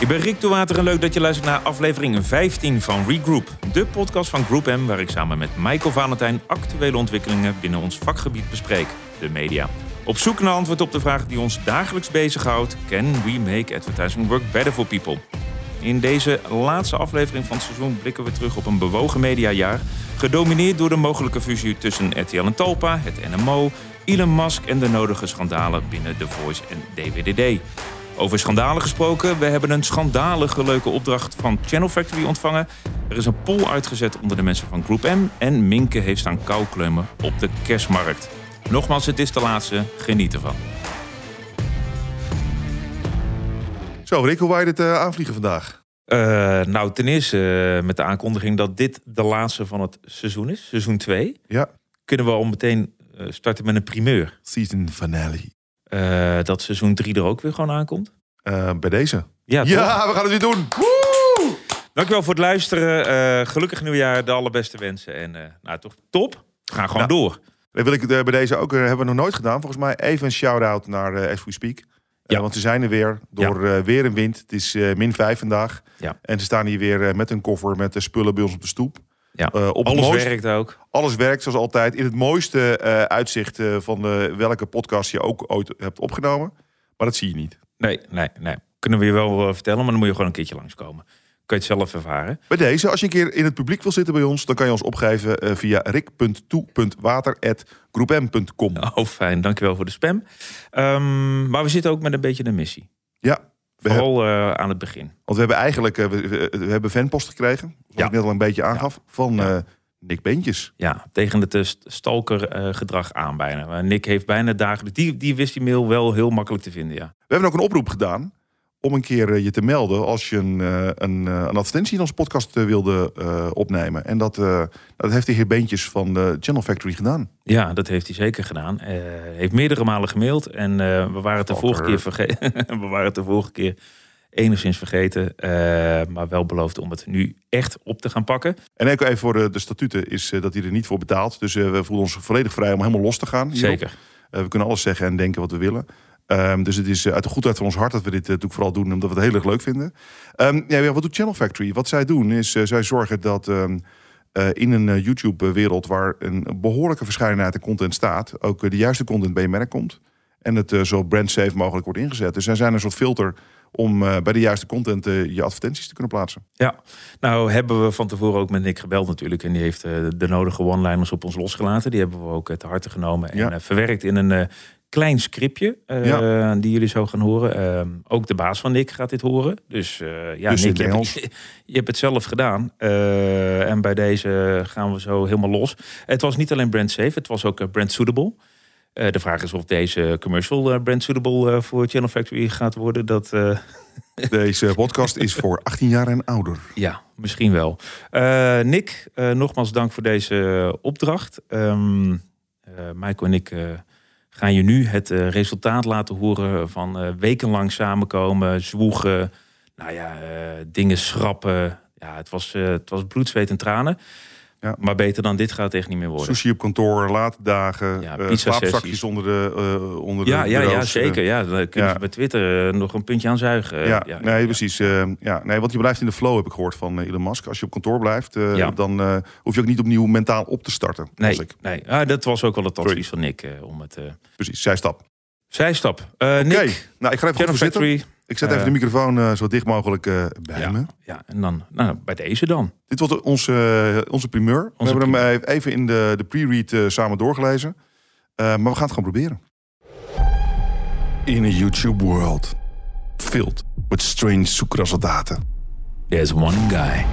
Ik ben Rick de Water en leuk dat je luistert naar aflevering 15 van Regroup. De podcast van Group M waar ik samen met Michael Valentijn actuele ontwikkelingen binnen ons vakgebied bespreek, de media. Op zoek naar antwoord op de vraag die ons dagelijks bezighoudt: Can we make advertising work better for people? In deze laatste aflevering van het seizoen blikken we terug op een bewogen mediajaar, gedomineerd door de mogelijke fusie tussen RTL en Talpa, het NMO, Elon Musk en de nodige schandalen binnen The Voice en DWDD. Over schandalen gesproken, we hebben een schandalige leuke opdracht van Channel Factory ontvangen. Er is een poll uitgezet onder de mensen van Group M en Minke heeft staan koukleumen op de kerstmarkt. Nogmaals, het is de laatste, geniet ervan. Zo, Rick, hoe je dit uh, aanvliegen vandaag? Uh, nou, ten eerste uh, met de aankondiging dat dit de laatste van het seizoen is, seizoen 2. Ja. Kunnen we al meteen starten met een primeur. Season finale. Dat seizoen 3 er ook weer gewoon aankomt. bij deze. Ja, ja we gaan het weer doen. Woe! Dankjewel voor het luisteren. gelukkig nieuwjaar, de allerbeste wensen. En nou, toch top. Ga gewoon nou, door. Wil ik bij deze ook, hebben we nog nooit gedaan. Volgens mij even een shout-out naar uh, As We Speak. Ja. want ze zijn er weer door ja. weer en wind. Het is uh, min 5 vandaag. Ja. En ze staan hier weer met een koffer met de spullen bij ons op de stoep. Ja. Uh, op alles mooiste, werkt ook. Alles werkt zoals altijd. In het mooiste uitzicht van welke podcast je ook ooit hebt opgenomen. Maar dat zie je niet. Nee, nee, nee. Kunnen we je wel vertellen, maar dan moet je gewoon een keertje langskomen. Kun je het zelf ervaren. Bij deze, als je een keer in het publiek wil zitten bij ons, dan kan je ons opgeven via rik.toe.water.groepm.com. Oh, fijn. Dankjewel voor de spam. Um, maar we zitten ook met een beetje een missie. Ja. Vooral uh, aan het begin. Want we hebben eigenlijk uh, we, we, hebben fanpost gekregen, zoals ja. ik net al een beetje aangaf, van ja. Nick Beentjes. Ja, tegen het stalker gedrag aan bijna. Nick heeft bijna dagelijks, die, die wist die mail wel heel makkelijk te vinden, ja. We hebben ook een oproep gedaan om een keer uh, je te melden als je een, uh, een, uh, een advertentie in onze podcast wilde opnemen. En dat, dat heeft de heer Beentjes van de Channel Factory gedaan. Ja, dat heeft hij zeker gedaan. heeft meerdere malen gemaild en we waren het de vorige keer vergeten. we waren het de vorige keer enigszins vergeten, maar wel beloofd om het nu echt op te gaan pakken. En ook even voor de, de statuten is dat hij er niet voor betaalt. Dus we voelen ons volledig vrij om helemaal los te gaan. Hierop. Zeker. we kunnen alles zeggen en denken wat we willen. Um, dus het is uit de goedheid van ons hart dat we dit uh, natuurlijk vooral doen, omdat we het heel erg leuk vinden. Um, ja, wat doet Channel Factory? Wat zij doen is, uh, zij zorgen dat um, uh, in een YouTube-wereld waar een behoorlijke verscheidenheid aan content staat, ook de juiste content bij je merk komt. En het zo brand-safe mogelijk wordt ingezet. Dus zij zijn een soort filter om bij de juiste content je advertenties te kunnen plaatsen. Ja, nou hebben we van tevoren ook met Nick gebeld natuurlijk. En die heeft de nodige one-liners op ons losgelaten. Die hebben we ook te harte genomen en ja. verwerkt in een klein scriptje uh, ja. die jullie zo gaan horen. Uh, ook de baas van Nick gaat dit horen. Dus uh, ja, dus Nick, je hebt, je hebt, het zelf gedaan. en bij deze gaan we zo helemaal los. Het was niet alleen brand safe, het was ook brand suitable. de vraag is of deze commercial brand suitable voor Channel Factory gaat worden. Dat, Deze podcast is voor 18 jaar en ouder. Ja, misschien wel. Nick, nogmaals dank voor deze opdracht. Um, Michael en ik gaan je nu het uh, resultaat laten horen van uh, wekenlang samenkomen, zwoegen, nou ja, uh, dingen schrappen. Ja, het was, het was bloed, zweet en tranen. Ja. Maar beter dan dit gaat het echt niet meer worden. Sushi op kantoor, late dagen, ja, uh, slaapzakjes onder de uh, onder ja, de ja, ja, zeker. Ja, dan kun je ja. bij Twitter nog een puntje aan zuigen. Ja, nee, precies. Ja, nee, want je blijft in de flow, heb ik gehoord van Elon Musk. Als je op kantoor blijft, dan hoef je ook niet opnieuw mentaal op te starten. Nee, ik. nee. Ah, dat was ook wel het advies van Nick. om het, precies, zijstap. Zijstap. Oké, Nick, nou, ik ga even zitten. Ik zet even de microfoon uh, zo dicht mogelijk uh, bij ja, me. Ja, en dan nou, bij deze dan. Dit wordt onze, uh, onze primeur. Onze we hebben primeur. hem even in de, de pre-read samen doorgelezen. maar we gaan het gewoon proberen. In a YouTube world filled with strange zoekresultaten. There's one guy,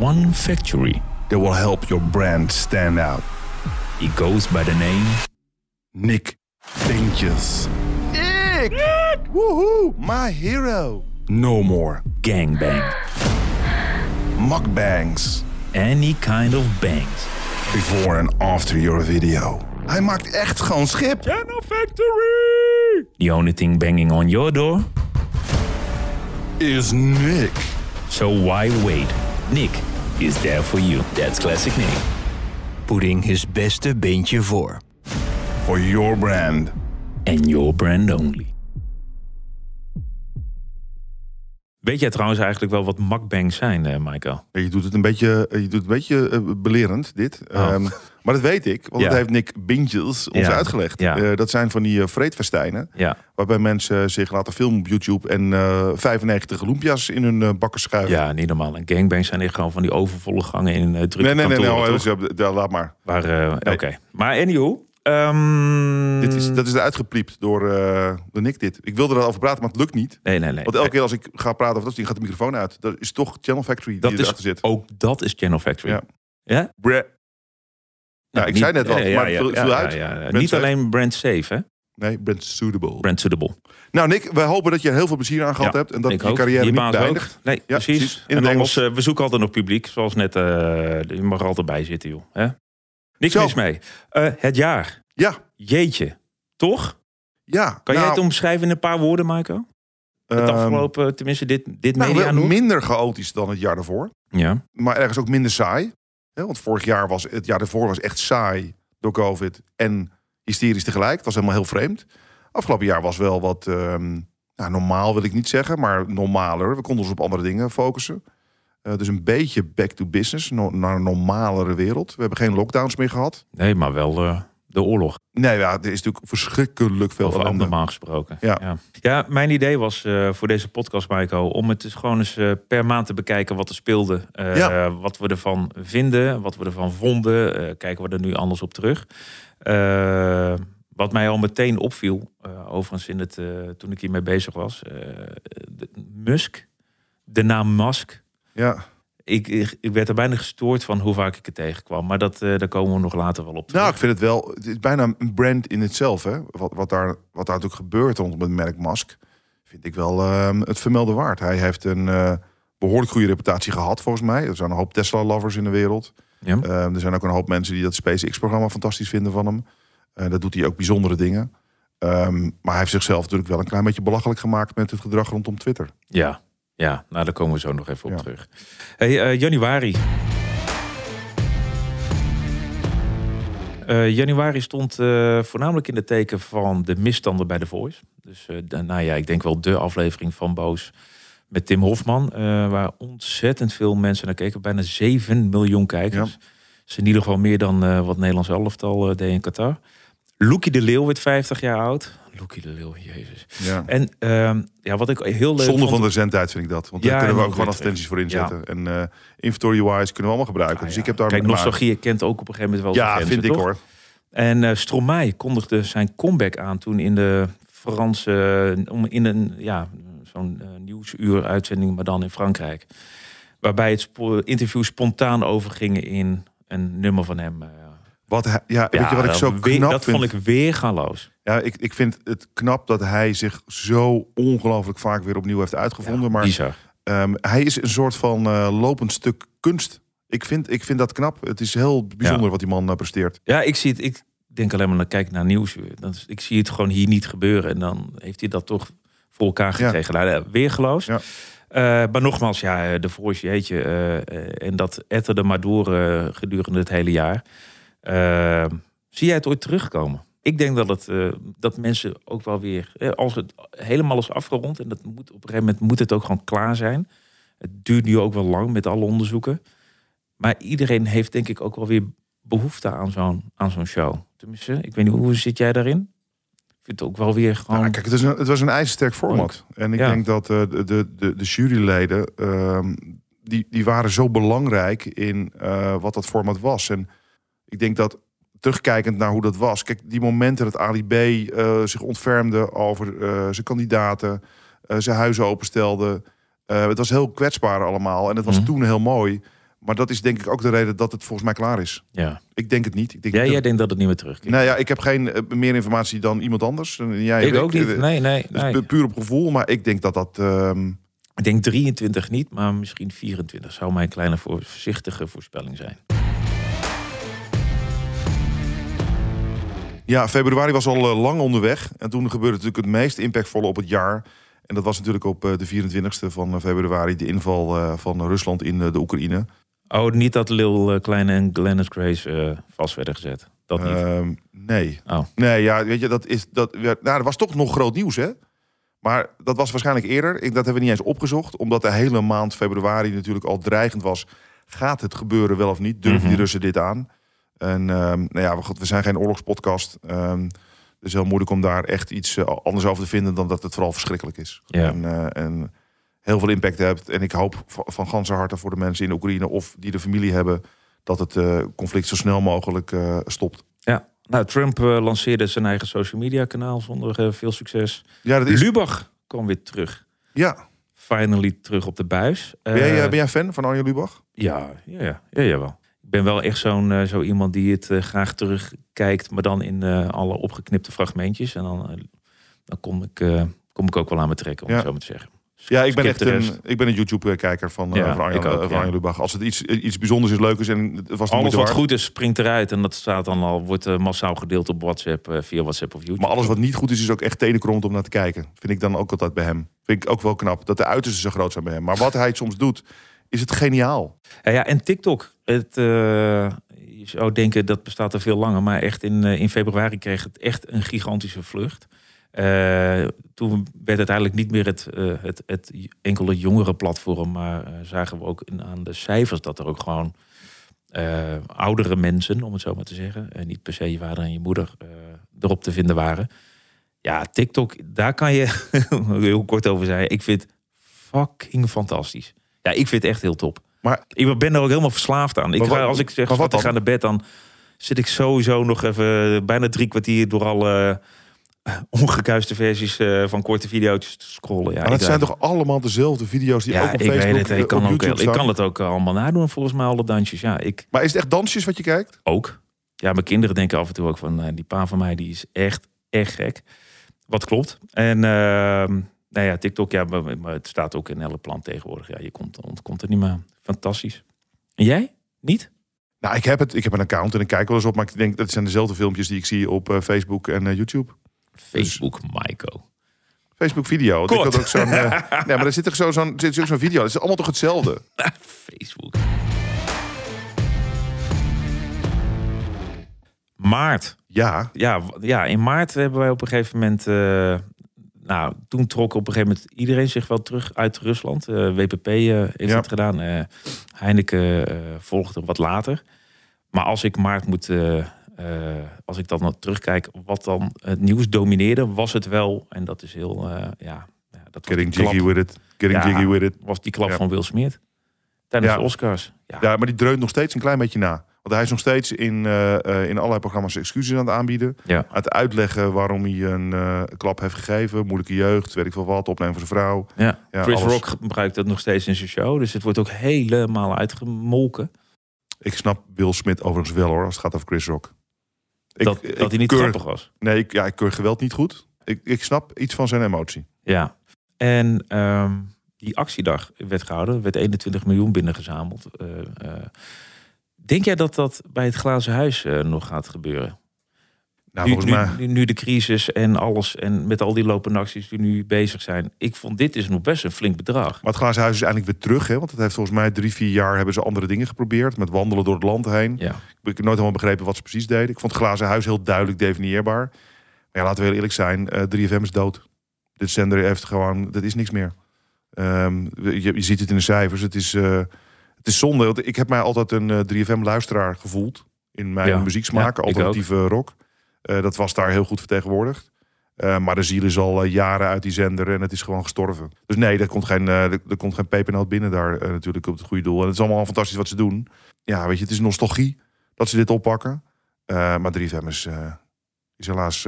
one factory that will help your brand stand out. He goes by the name Nick Beentjes. Nick! Nick! Woohoo! My hero! No more gangbang. Mukbangs. Any kind of bangs. Before and after your video. Hij maakt echt gewoon schip. Channel Factory! The only thing banging on your door is Nick. So why wait? Nick is there for you. That's classic Nick. Putting his beste beentje voor. For your brand. And your brand only. Weet jij trouwens eigenlijk wel wat mukbangs zijn, eh Michael? Ja, Je doet het een beetje, je doet het een beetje eh, belerend, dit. Oh. Ehm, maar dat weet ik, want Ja. dat heeft Nick Bintjes ons Ja. uitgelegd. Ja. Eh, dat zijn van die uh, vreedfestijnen, waarbij mensen zich laten filmen op YouTube en eh 95 loempia's in hun eh, bakken schuiven. ja, niet normaal. En gangbangs zijn echt gewoon van die overvolle gangen in uh, drukke nee, nee, nee, nee, oh, ja, laat maar. Eh, Nee. Oké. Maar anyhow... ehm, Dit is, dat is eruit gepliept door, eh door Nick dit. Ik wilde erover praten, maar het lukt niet. Nee, nee, nee. Want elke keer als ik ga praten over dat ding gaat de microfoon uit. Dat is toch Channel Factory dat die erachter zit. ook dat is Channel Factory. Ja. Ja? Bre- Nou, ik niet- zei net wat, maar het viel- viel uit. Niet safe. alleen brand safe, hè? Nee, brand suitable. Brand suitable. Nou Nick, wij hopen dat je er heel veel plezier aan gehad hebt. En dat je carrière Je niet beëindigt. Nee, precies. precies. In en anders, eh, we zoeken altijd nog publiek, zoals net. eh, je mag er altijd bij zitten, joh. Niks Zo. mis mee. Eh, het jaar. Ja, Jeetje. Toch? ja. Kan jij nou, het omschrijven in een paar woorden, Marco? Het ehm, afgelopen, tenminste dit, dit nou, media wel nog? minder chaotisch dan het jaar daarvoor. Ja. Maar ergens ook minder saai. Hè, want vorig jaar was het jaar daarvoor was echt saai door COVID en hysterisch tegelijk. Het was helemaal heel vreemd. Afgelopen jaar was wel wat ehm, nou, normaal wil ik niet zeggen, maar normaler. We konden ons op andere dingen focussen. Eh, dus een beetje back to business, no- naar een normalere wereld. We hebben geen lockdowns meer gehad. Nee, maar wel eh, de oorlog. Nee, ja, er is natuurlijk verschrikkelijk veel ellende. normaal gesproken. Ja. ja. Ja, mijn idee was eh, voor deze podcast, Marco, om het dus gewoon eens per maand te bekijken wat er speelde. Ja. Wat we ervan vinden, wat we ervan vonden. kijken we er nu anders op terug. Wat mij al meteen opviel, overigens in het, toen ik hiermee bezig was. de- Musk, de naam Musk. Ja. Ik, ik, ik werd er bijna gestoord van hoe vaak ik het tegenkwam. Maar dat, eh, daar komen we nog later wel op terug. Nou, ik vind het wel. Het is bijna een brand in itself. Hè? Wat, wat, daar, wat daar natuurlijk gebeurt rondom het merk Musk. Vind ik wel ehm, het vermelden waard. Hij heeft een eh, behoorlijk goede reputatie gehad, volgens mij. Er zijn een hoop Tesla-lovers in de wereld. Ja? Ehm, er zijn ook een hoop mensen die dat SpaceX-programma fantastisch vinden van hem. Eh dat doet hij ook bijzondere dingen. Ehm, maar hij heeft zichzelf natuurlijk wel een klein beetje belachelijk gemaakt met het gedrag rondom Twitter. Ja, ja, nou daar komen we zo nog even op Ja. terug. Hey, eh, januari. Eh, januari stond eh, voornamelijk in de teken van de misstanden bij The Voice. Dus de- nou ja, ik denk wel de aflevering van Boos met Tim Hofman. waar ontzettend veel mensen naar keken. Bijna 7 miljoen kijkers. Ja. Dat is in ieder geval meer dan wat Nederlands elftal deed in Qatar. Loekie de Leeuw werd 50 jaar oud. Loekie de Leeuw, jezus. Ja. En ehm, ja, wat ik heel leuk Zonde vond... van de zendtijd vind ik dat. Want Ja, daar kunnen we ook gewoon dat- advertenties voor inzetten. En eh inventory-wise kunnen we allemaal gebruiken. Ah, dus ik heb daar Kijk, maar- nostalgie kent ook op een gegeven moment wel Ja, zijn vind grenzen, ik toch? hoor. En eh Stromae kondigde zijn comeback aan toen in de Franse, eh, om in een ja, zo'n eh, nieuwsuur uitzending, maar dan in Frankrijk. Waarbij het spo- interview spontaan overging in een nummer van hem. Wat ja, weet je wat ik dat zo knap Dat vind? vond ik weergaloos. Ja, ik, ik vind het knap dat hij zich zo ongelooflijk vaak weer opnieuw heeft uitgevonden. Ja, maar ehm, hij is een soort van eh, lopend stuk kunst. Ik vind, ik vind dat knap. Het is heel bijzonder Ja. wat die man eh, presteert. Ja, ik zie het. Ik denk alleen maar naar kijk naar. Dat is, ik zie het gewoon hier niet gebeuren. En dan heeft hij dat toch voor elkaar Ja. gekregen. Nou, weergeloos. Ja. Eh, maar nogmaals, ja, de Voice, jeetje. eh, eh, en dat etterde maar door eh, gedurende het hele jaar. Eh, zie jij het ooit terugkomen? Ik denk dat, het, eh, dat mensen ook wel weer, eh, als het helemaal is afgerond, en dat moet op een gegeven moment moet het ook gewoon klaar zijn. Het duurt nu ook wel lang met alle onderzoeken. Maar iedereen heeft denk ik ook wel weer behoefte aan zo'n, aan zo'n show. Tenminste, ik weet niet, hoe zit jij daarin? Ik vind het ook wel weer gewoon... Nou, kijk, het, is een, het was een ijzersterk format. En ik Ja. denk dat eh, de, de, de, de juryleden, ehm, die, die waren zo belangrijk in wat dat format was. En ik denk dat, terugkijkend naar hoe dat was... Kijk, die momenten dat Ali B eh, zich ontfermde over eh, zijn kandidaten... eh, zijn huizen openstelde. het was heel kwetsbaar allemaal. En het was Mhm. toen heel mooi. Maar dat is denk ik ook de reden dat het volgens mij klaar is. ja. Ik denk het niet. Ik denk Ja, jij denkt dat het niet meer terugkeert. Nou ja, ik heb geen meer informatie dan iemand anders. Jij ik en ook niet. Nee, nee, dus nee. pu- puur op gevoel, maar ik denk dat dat. ehm, Ik denk 23 niet, maar misschien 24 zou mijn kleine voor, voorzichtige voorspelling zijn. Ja, februari was al eh, lang onderweg. En toen gebeurde natuurlijk het meest impactvolle op het jaar. En dat was natuurlijk op eh, de 24e van eh, februari de inval van Rusland in de Oekraïne. Oh, niet dat Lil Kleine en Glennis Grace vast werden gezet. Dat niet. Ehm, nee. Oh. Nee, ja, weet je, dat is dat. Nou, dat was toch nog groot nieuws, hè? Maar dat was waarschijnlijk eerder. Ik, dat hebben we niet eens opgezocht. Omdat de hele maand februari natuurlijk al dreigend was. Gaat het gebeuren wel of niet? Durven Mhm. die Russen dit aan? En ehm, nou ja, we, zijn geen oorlogspodcast. Ehm het is heel moeilijk om daar echt iets eh, anders over te vinden... dan dat het vooral verschrikkelijk is. Ja. En, eh, en heel veel impact heeft. En ik hoop van, van ganse harte voor de mensen in Oekraïne... of die de familie hebben... dat het eh, conflict zo snel mogelijk stopt. Ja. Nou, Trump lanceerde zijn eigen social media kanaal zonder veel succes. Ja, dat is... Lubach kwam weer terug. Ja. Finally terug op de buis. Ben jij, ben jij fan van Arjen Lubach? Ja, ja, ja, ja, jawel. Ik ben wel echt zo'n eh, zo iemand die het eh, graag terugkijkt, maar dan in eh, alle opgeknipte fragmentjes. En dan, dan kom, ik, kom ik ook wel aan me trekken, om Ja. het zo maar te zeggen. Ja, ik ben echt een, ik ben een YouTube-kijker van, Ja, van Arjen, ook, van. Arjen Lubach. Als het iets, iets bijzonders is, leuk is en het was Alles wat goed is, springt eruit. En dat staat dan al, wordt massaal gedeeld op WhatsApp, via WhatsApp of YouTube. Maar alles wat niet goed is, is ook echt tenenkrommend om naar te kijken. Vind ik dan ook altijd bij hem. Vind ik ook wel knap dat de uitersten zo groot zijn bij hem. Maar wat hij soms doet, is het geniaal. Ja, ja, en TikTok. Het, eh, je zou denken dat bestaat er veel langer, maar echt in, eh, in februari kreeg het echt een gigantische vlucht. Eh, toen werd het eigenlijk niet meer het, het, het enkele jongere platform, maar zagen we ook in, aan de cijfers dat er ook gewoon oudere mensen, om het zo maar te zeggen, en niet per se je vader en je moeder, erop te vinden waren. Ja, TikTok, daar kan je heel kort over zeggen. Ik vind fucking fantastisch. Ja, ik vind het echt heel top. Maar- ik ben er ook helemaal verslaafd aan. Ik ga, als ik zeg, maar wat ik ga naar bed, dan zit ik sowieso nog even bijna drie kwartier door alle eh, ongekuiste versies eh, van korte video's te scrollen. Ja, maar het ik, zijn eh, toch allemaal dezelfde video's die ja, ook op ik Facebook weet het. eh, Ik kan, op ook, YouTube ik staan? kan het ook allemaal nadoen, volgens mij, alle dansjes. Ja, ik Maar is het echt dansjes wat je kijkt? ook. Ja, mijn kinderen denken af en toe ook van, eh, die pa van mij, die is echt, echt gek. Wat klopt. En ehm, nou ja, TikTok, ja, maar, het staat ook in elk plan tegenwoordig. Ja, je komt, ontkomt er niet meer. Fantastisch. En jij? Niet? Nou, ik heb het. Ik heb een account en ik kijk wel eens op. Maar ik denk dat zijn dezelfde filmpjes die ik zie op eh, Facebook en eh, YouTube. Facebook, Maiko. Facebook video. Ik Kort. had ook zo'n. eh, nee, maar er zit toch zo- zo'n zit ook zo'n video. Het is allemaal toch hetzelfde. Facebook. Maart. Ja. Ja, ja, in maart hebben wij op een gegeven moment... nou, toen trok op een gegeven moment iedereen zich wel terug uit Rusland. Eh, WPP eh, heeft Ja. het gedaan. Eh, Heineken volgde wat later. Maar als ik maart moet... als ik dan naar terugkijk, wat dan het nieuws domineerde, was het wel. En dat is heel... ja, ja, dat was Getting klap- jiggy with it. Getting Ja. jiggy with it. was die klap Ja. van Will Smith. Tijdens de Oscars. Ja, Ja, maar die dreunt nog steeds een klein beetje na. Want hij is nog steeds in, eh, eh, in allerlei programma's excuses aan het aanbieden. ja. Aan het uitleggen waarom hij een eh, klap heeft gegeven. Moeilijke jeugd, weet ik veel wat. Opnemen voor zijn vrouw. Ja, Ja, Chris alles. Rock gebruikt het nog steeds in zijn show. Dus het wordt ook helemaal uitgemolken. Ik snap Will Smith overigens wel hoor, als het gaat over Chris Rock. Ik, dat, ik dat hij niet keur- grappig was. Nee, ik, ja, ik keur geweld niet goed. Ik, ik snap iets van zijn emotie. Ja. En ehm, die actiedag werd gehouden. Er werd 21 miljoen binnengezameld. Denk jij dat dat bij het Glazen Huis eh, nog gaat gebeuren? Nou, nu, volgens mij... nu, nu, nu de crisis en alles en met al die lopende acties die nu bezig zijn. Ik vond dit is nog best een flink bedrag. Maar het glazen huis is eindelijk weer terug. Hè? Want het heeft volgens mij drie, vier jaar hebben ze andere dingen geprobeerd. Met wandelen door het land heen. Ja. Ik heb nooit helemaal begrepen wat ze precies deden. Ik vond het glazen huis heel duidelijk definieerbaar. Maar ja, laten we heel eerlijk zijn. eh 3FM is dood. Dit zender heeft gewoon... Dat is niks meer. Ehm, je, je ziet het in de cijfers. Het is, eh, is zonde. Want ik heb mij altijd een eh, 3FM-luisteraar gevoeld. In mijn Ja. muzieksmaak. Ja, alternatieve rock. Eh, dat was daar heel goed vertegenwoordigd. Eh, maar de ziel is al jaren uit die zender en het is gewoon gestorven. Dus nee, er komt geen, er, komt geen pepernoot binnen daar natuurlijk op het goede doel. En het is allemaal fantastisch wat ze doen. Ja, weet je, het is nostalgie dat ze dit oppakken. Maar 3FM is, is helaas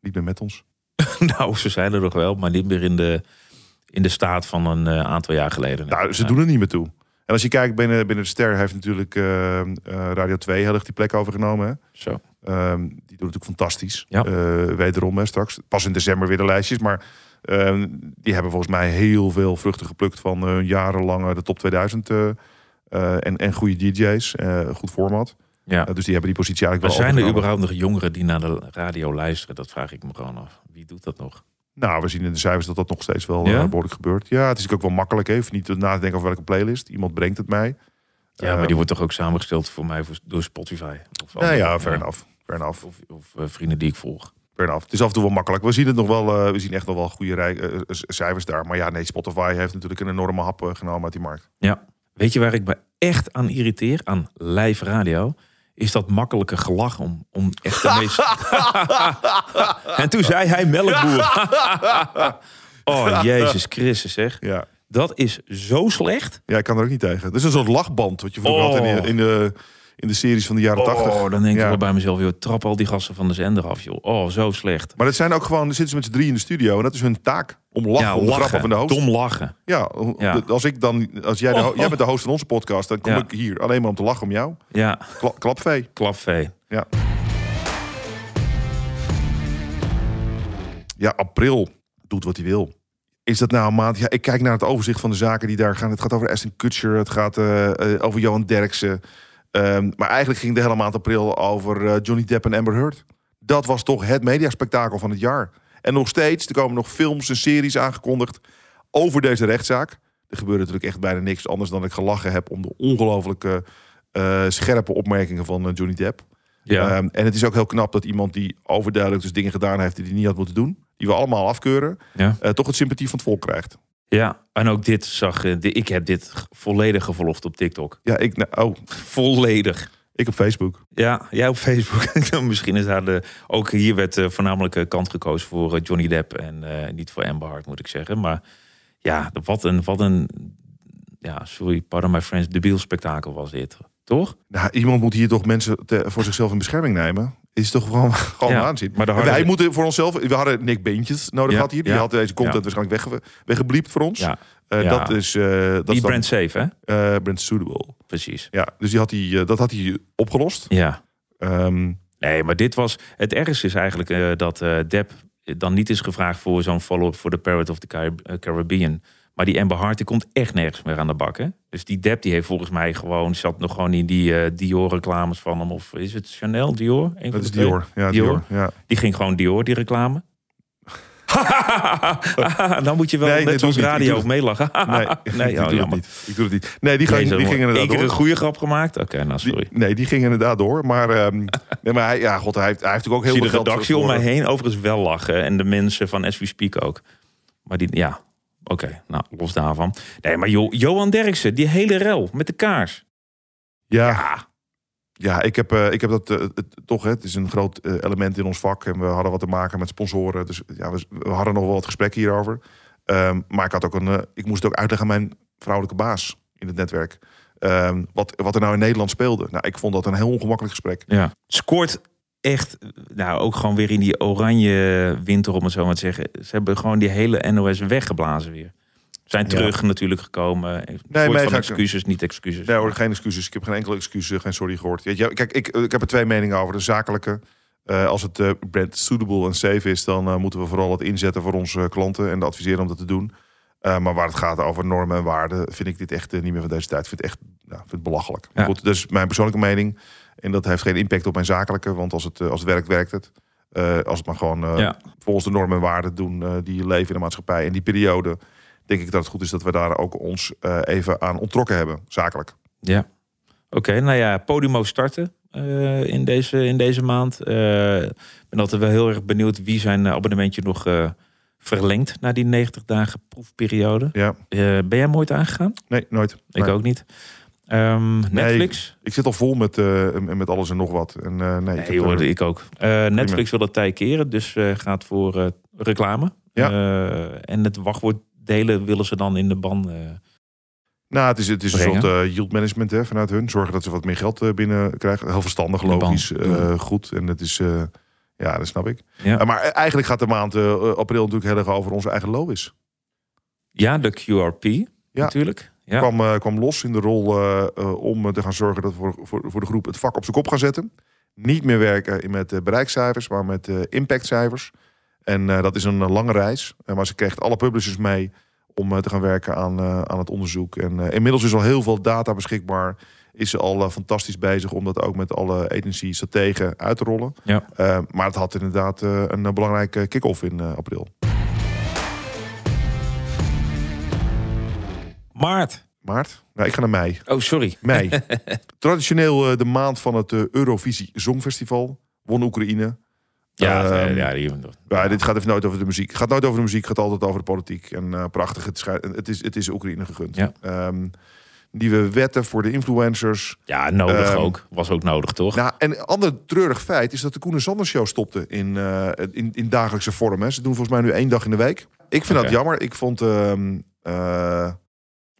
niet meer met ons. nou, ze zijn er nog wel, maar niet meer in de, in de staat van een aantal jaar geleden. Nou, ze doen er niet meer toe. En als je kijkt binnen, binnen de Ster, heeft natuurlijk eh, eh, Radio 2 heel erg die plek overgenomen. Hè? Zo. Ehm, die doet natuurlijk fantastisch. Ja. Eh, wederom hè, straks. Pas in december weer de lijstjes. Maar ehm, die hebben volgens mij heel veel vruchten geplukt van hun jarenlange de top 2000. eh, eh, en, en goede DJ's. goed format. Ja. Dus die hebben die positie Maar eigenlijk wel zijn er überhaupt nog jongeren die naar de radio luisteren? Dat vraag ik me gewoon af. Wie doet dat nog? Nou, we zien in de cijfers dat dat nog steeds wel Ja? eh, behoorlijk gebeurt. Ja, het is ook wel makkelijk. Even niet na te denken over welke playlist. Iemand brengt het mij. Ja, maar Ehm, die wordt toch ook samengesteld voor mij door Spotify? Of, Nou ja, fair enough. Fair enough. Of, of eh, vrienden die ik volg. fair enough. Het is af en toe wel makkelijk. We zien het nog wel, eh, we zien echt nog wel goede rij, cijfers daar. Maar ja, nee, Spotify heeft natuurlijk een enorme hap genomen uit die markt. Weet je waar ik me echt aan irriteer? Aan live radio? Is dat makkelijke gelach om, om echt de meest... en toen zei hij melkboer. oh, Jezus Christus zeg. Ja. Dat is zo slecht. ja, ik kan er ook niet tegen. Het is een soort lachband wat je vroeger Oh. had in de, in, de, in de series van de jaren tachtig. Oh, dan denk ik Ja. wel bij mezelf, joh, trap al die gasten van de zender af, joh. Oh, zo slecht. Maar het zijn ook gewoon, zitten ze met z'n drie in de studio en dat is hun taak. Om lachen, om de grap van de host. dom lachen. Ja, Ja. als ik dan, als jij, de, Oh. jij bent de host van onze podcast, dan kom Ja. ik hier alleen maar om te lachen om jou. Ja, Kla klapvee. klapvee. Ja. Ja, april doet wat hij wil. Is dat nou een maand? Ja, ik kijk naar het overzicht van de zaken die daar gaan. Het gaat over Aston Kutcher, het gaat eh, eh, over Johan Derksen. Ehm, maar eigenlijk ging de hele maand april over eh, Johnny Depp en Amber Heard. Dat was toch het mediaspectakel van het jaar. En nog steeds, er komen nog films en series aangekondigd over deze rechtszaak. Er gebeurde natuurlijk echt bijna niks anders dan ik gelachen heb om de ongelooflijke eh, scherpe opmerkingen van eh, Johnny Depp. Ja, Ehm, en het is ook heel knap dat iemand die overduidelijk dus dingen gedaan heeft die hij niet had moeten doen, die we allemaal afkeuren, ja. toch het sympathie van het volk krijgt. Ja, en ook dit zag, eh, ik heb dit volledig gevolgd op TikTok. Ja, ik, nou, oh, Volledig. ik op Facebook. Ja, jij op Facebook. Misschien is daar de. Ook hier werd eh, voornamelijk eh, kant gekozen voor Johnny Depp en niet voor Amber Heard, moet ik zeggen. Maar ja, wat een, wat een. Ja, sorry, pardon my friends, debiel spektakel was dit. Toch? Nou, iemand moet hier toch mensen te- voor zichzelf in bescherming nemen. Is toch gewoon, gewoon Ja, waanzin. maar harde- wij moeten voor onszelf. We hadden Nick Beentjes nodig Ja, gehad hier. Die ja, had deze content waarschijnlijk wegge, weggebliept voor ons. Ja, ja. Dat is, eh dat die is brand safe, hè? eh, Brand Suitable. Precies. Ja, dus die had hij, eh, dat had hij opgelost. Ja. Ehm, Nee, maar dit was. Het ergste is eigenlijk dat Depp dan niet is gevraagd voor zo'n follow-up voor de Parrot of the Carib- Caribbean. Maar die Amber die komt echt nergens meer aan de bak. Hè? Dus die Depp die heeft volgens mij gewoon zat nog gewoon in die eh, Dior reclames van hem of is het Chanel Dior? Een dat de is? Dior. Ja, Dior. Dior. Ja. Die ging gewoon Dior die reclame. dan moet je wel Nee, nee, net zoals ik. Ik radio het- meelachen. Nee, nee ik oh, doe het jammer. niet. Ik doe het niet. Nee, die, ging, die ging inderdaad keer een door. goede grap gemaakt? Oké, nou Die- sorry. nee, die ging inderdaad door. Maar, ehm, nee, maar hij, ja, god, hij, heeft, hij heeft ook Ik heel zie de veel geld redactie om mij heen overigens wel lachen. En de mensen van We Speak ook. Maar die, ja, oké, nou, los daarvan. Nee, maar Jo- Johan Derksen, die hele rel met de kaars. Ja, ja ik, heb, eh, ik heb dat eh, het, toch. Hè, het is een groot eh, element in ons vak. En we hadden wat te maken met sponsoren. Dus ja, we, we hadden nog wel wat gesprekken hierover. Ehm, maar ik, had ook een, ik moest het ook uitleggen aan mijn vrouwelijke baas in het netwerk. Ehm, wat, wat er nou in Nederland speelde. Nou, ik vond dat een heel ongemakkelijk gesprek. Ja. Scoort echt, nou ook gewoon weer in die oranje winter, om het zo maar te zeggen. Ze hebben gewoon die hele NOS weggeblazen weer. Zijn Ja. terug natuurlijk gekomen. Een Nee, soort nee, van ga ik- excuses, niet excuses. Nee hoor, geen excuses. Ik heb geen enkele excuus, eh, geen sorry gehoord. Kijk, ik, ik heb er twee meningen over. De zakelijke. eh, als het eh, brand suitable en safe is, dan eh, moeten we vooral het inzetten voor onze klanten en adviseren om dat te doen. Maar waar het gaat over normen en waarden, vind ik dit echt niet meer van deze tijd. Ik vind het echt nou, vind het belachelijk. Ja. Goed, dat is mijn persoonlijke mening. En dat heeft geen impact op mijn zakelijke, want als het, eh, als het werkt, werkt het. Eh, als het maar gewoon eh, Ja. volgens de normen en waarden doen eh, die leven in de maatschappij. En die periode, denk ik dat het goed is dat we daar ook ons even aan ontrokken hebben, zakelijk. Ja. Oké, nou ja, Podimo starten in, deze, in deze maand. Ik ben altijd wel heel erg benieuwd wie zijn abonnementje nog verlengt na die 90 dagen proefperiode. Ja, ben jij nooit aangegaan? nee, nooit. Ik Nee. ook niet. Ehm, Netflix? Ik zit al vol met, eh, met alles en nog wat. En, eh, nee, ik Nee, er- ik ook. Eh, Netflix wil dat tij keren, dus gaat voor reclame. Ja. En het wachtwoord delen willen ze dan in de ban. nou, het is, het is een soort yield management hè, vanuit hun. Zorgen dat ze wat meer geld eh, binnen krijgen. Heel verstandig, logisch, eh, goed. En het is, ja, dat snap ik. Ja. Maar eigenlijk gaat de maand april natuurlijk heel erg over onze eigen Lois. ja, de QRP natuurlijk. Ja. Kwam, eh, kwam los in de rol eh, eh, om te gaan zorgen dat we voor, voor, voor de groep het vak op zijn kop gaan zetten. Niet meer werken met bereikcijfers, maar met impactcijfers. En dat is een lange reis. Maar ze kreeg alle publishers mee om te gaan werken aan, aan het onderzoek. En inmiddels is al heel veel data beschikbaar. Is ze al fantastisch bezig om dat ook met alle agency strategen uit te rollen. Ja. Maar het had inderdaad een belangrijke kick-off in april. Maart. Maart? Nou, ik ga naar mei. Oh, sorry. Mei. Traditioneel eh, de maand van het eh, Eurovisie Songfestival. Won Oekraïne. Ja, eh, ja, die, Ja, dit gaat even nooit over de muziek. Het gaat nooit over de muziek, het gaat altijd over de politiek. En eh, prachtig, het, is, het is Oekraïne gegund. Ja. Ehm, nieuwe wetten voor de influencers. ja, nodig Ehm, ook. Was ook nodig, toch? Nou, en een ander treurig feit is dat de Koen en Sander Show stopte in, eh, in, in dagelijkse vorm. Hè. Ze doen volgens mij nu één dag in de week. Ik vind dat jammer. Ik vond, ehm, eh,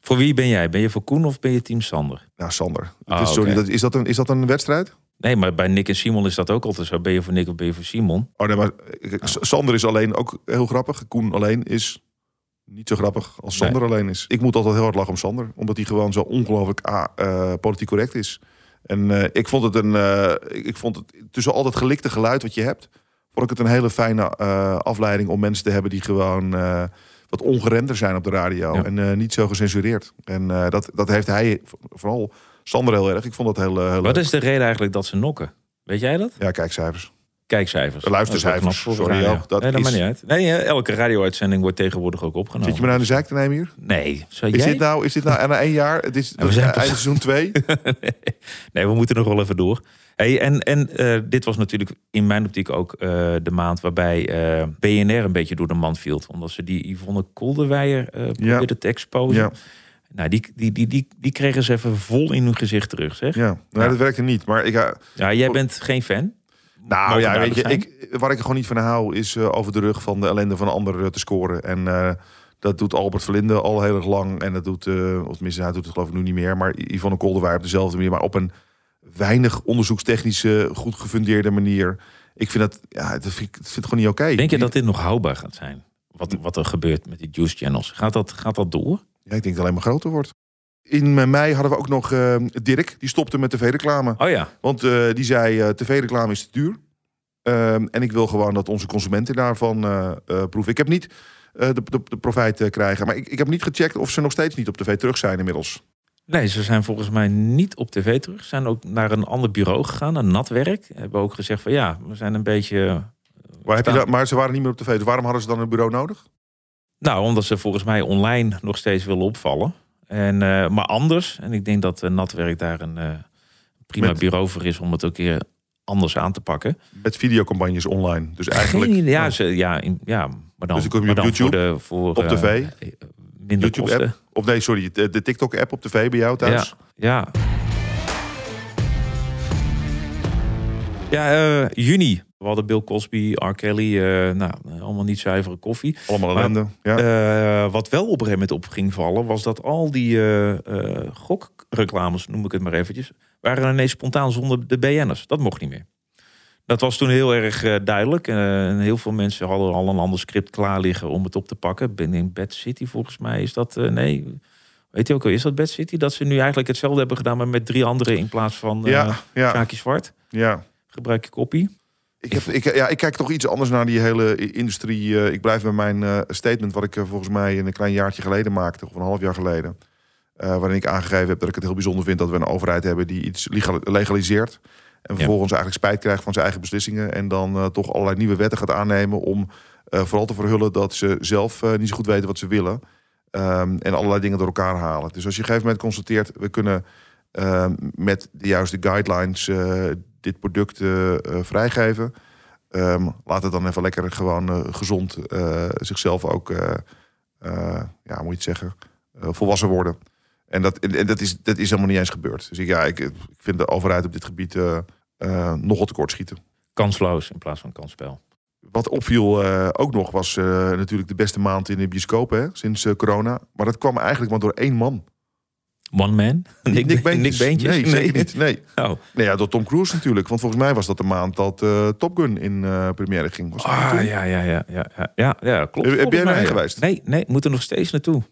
Voor wie ben jij? Ben je voor Koen of ben je team Sander? nou Sander, Ah, is, sorry, dat, is, dat een, is dat een wedstrijd? Nee, maar bij Nick en Simon is dat ook altijd zo. Ben je voor Nick of ben je voor Simon? Oh nee, maar eh, S- Sander is alleen ook heel grappig. Koen alleen is niet zo grappig als Sander alleen is. Ik moet altijd heel hard lachen om Sander, omdat hij gewoon zo ongelooflijk ah, eh, politiek correct is. En eh, ik vond het een, ik vond het tussen al dat gelikte geluid wat je hebt, vond ik het een hele fijne afleiding om mensen te hebben die gewoon wat ongeremder zijn op de radio Ja. en eh, niet zo gecensureerd. En eh, dat, dat heeft hij vooral Sander heel erg. Ik vond dat heel, eh, heel Wat leuk. is de reden eigenlijk dat ze nokken? Weet jij dat? Ja, kijkcijfers. Kijkcijfers. Luistercijfers. Sorry, radio. ook, dat nee, dat is- maakt niet uit. Nee, eh, elke radio-uitzending wordt tegenwoordig ook opgenomen. Zit je me nou in de zijk te nemen hier? Nee, Is jij? dit nou, is dit nou na één jaar? Het is we zijn pas- einde seizoen 2. nee, we moeten nog wel even door. Hey, en en eh, dit was natuurlijk in mijn optiek ook eh, de maand waarbij eh, BNR een beetje door de man viel. Omdat ze die Yvonne Kolderweijer eh probeerden te exposen. Ja, Nou, die, die, die, die, die kregen ze even vol in hun gezicht terug, zeg. ja. Nou, Ja. dat werkte niet. Maar ik, Ja, jij bent geen fan. Nou ja, weet je, ik, waar ik er gewoon niet van hou, is eh, over de rug van de ellende van een ander eh, te scoren. En eh, dat doet Albert Verlinde al heel erg lang. En dat doet, of tenminste, hij doet het geloof ik nu niet meer. Maar Yvonne Kolderweijer op dezelfde manier, maar op een weinig onderzoekstechnische, goed gefundeerde manier. Ik vind dat, ja, dat vind ik, dat vind ik gewoon niet oké. Denk je dat dit nog houdbaar gaat zijn? Wat, wat er gebeurt met die juice channels. Gaat dat, gaat dat door? Ja, ik denk dat het alleen maar groter wordt. In mei hadden we ook nog eh, Dirk, die stopte met tv-reclame. Oh ja. Want eh, die zei, eh, tv-reclame is te duur. Ehm, en ik wil gewoon dat onze consumenten daarvan eh, proeven. Ik heb niet de, de, de profijt krijgen. Maar ik, ik heb niet gecheckt of ze nog steeds niet op tv terug zijn inmiddels. Nee, ze zijn volgens mij niet op tv terug. Ze zijn ook naar een ander bureau gegaan, naar Natwerk. Hebben ook gezegd van ja, we zijn een beetje... Maar, heb je dat, maar ze waren niet meer op tv. Dus waarom hadden ze dan een bureau nodig? Nou, omdat ze volgens mij online nog steeds willen opvallen. En, eh, maar anders, en ik denk dat eh, Natwerk daar een eh, prima Met- bureau voor is om het ook weer anders aan te pakken. Met videocampagnes online. Dus eigenlijk Geen. Ja, ze, ja, in, ja, maar dan, Dus kom je op YouTube, voor de, voor, op tv, minder YouTube kosten. app. Of nee, sorry, de, de TikTok-app op tv bij jou thuis. Ja. Ja, juni. We hadden Bill Cosby, R. Kelly. eh, nou, allemaal niet zuivere koffie. Allemaal ellende. Ja. Eh, wat wel op een gegeven moment op ging vallen, was dat al die eh, eh, gokreclames, noem ik het maar eventjes, waren ineens spontaan zonder de BN'ers. Dat mocht niet meer. Dat was toen heel erg eh, duidelijk. Eh, en heel veel mensen hadden al een ander script klaar liggen om het op te pakken. Ben in Bad City volgens mij is dat, eh, nee, weet je ook al, is dat Bad City? Dat ze nu eigenlijk hetzelfde hebben gedaan, maar met drie anderen in plaats van eh ja, ja, Zwart. ja. Gebruik je kopie. Ik, heb, ik, ja, ik kijk toch iets anders naar die hele industrie. Eh, ik blijf bij mijn eh, statement, wat ik eh, volgens mij een klein jaartje geleden maakte, of een half jaar geleden. waarin ik aangegeven heb dat ik het heel bijzonder vind dat we een overheid hebben die iets legal- legaliseert. En vervolgens eigenlijk spijt krijgt van zijn eigen beslissingen. En dan toch allerlei nieuwe wetten gaat aannemen om vooral te verhullen dat ze zelf niet zo goed weten wat ze willen. Ehm, en allerlei dingen door elkaar halen. Dus als je op een gegeven moment constateert, we kunnen ehm, met de juiste guidelines dit product eh, eh, vrijgeven. Ehm, laat het dan even lekker gewoon eh, gezond zichzelf ook, ja, moet je het zeggen, volwassen worden. En dat, en dat, is, dat is helemaal niet eens gebeurd. Dus ik, ja, ik, ik vind de overheid op dit gebied eh eh, nogal tekort schieten. Kansloos in plaats van kansspel. Wat opviel ook nog was natuurlijk de beste maand in de bioscoop hè, sinds corona. Maar dat kwam eigenlijk maar door één man. One man? Nick, Nick Beentjes. Beentjes? Nee, zeker niet. Nee. Oh. nee, ja, door Tom Cruise natuurlijk. Want volgens mij was dat de maand dat eh, Top Gun in eh première ging. Was Ah, ja, ja, ja, ja, ja, ja, ja, klopt. Heb- heb volgens jij er mij, heen ja. geweest? Nee, nee, moet er nog steeds naartoe.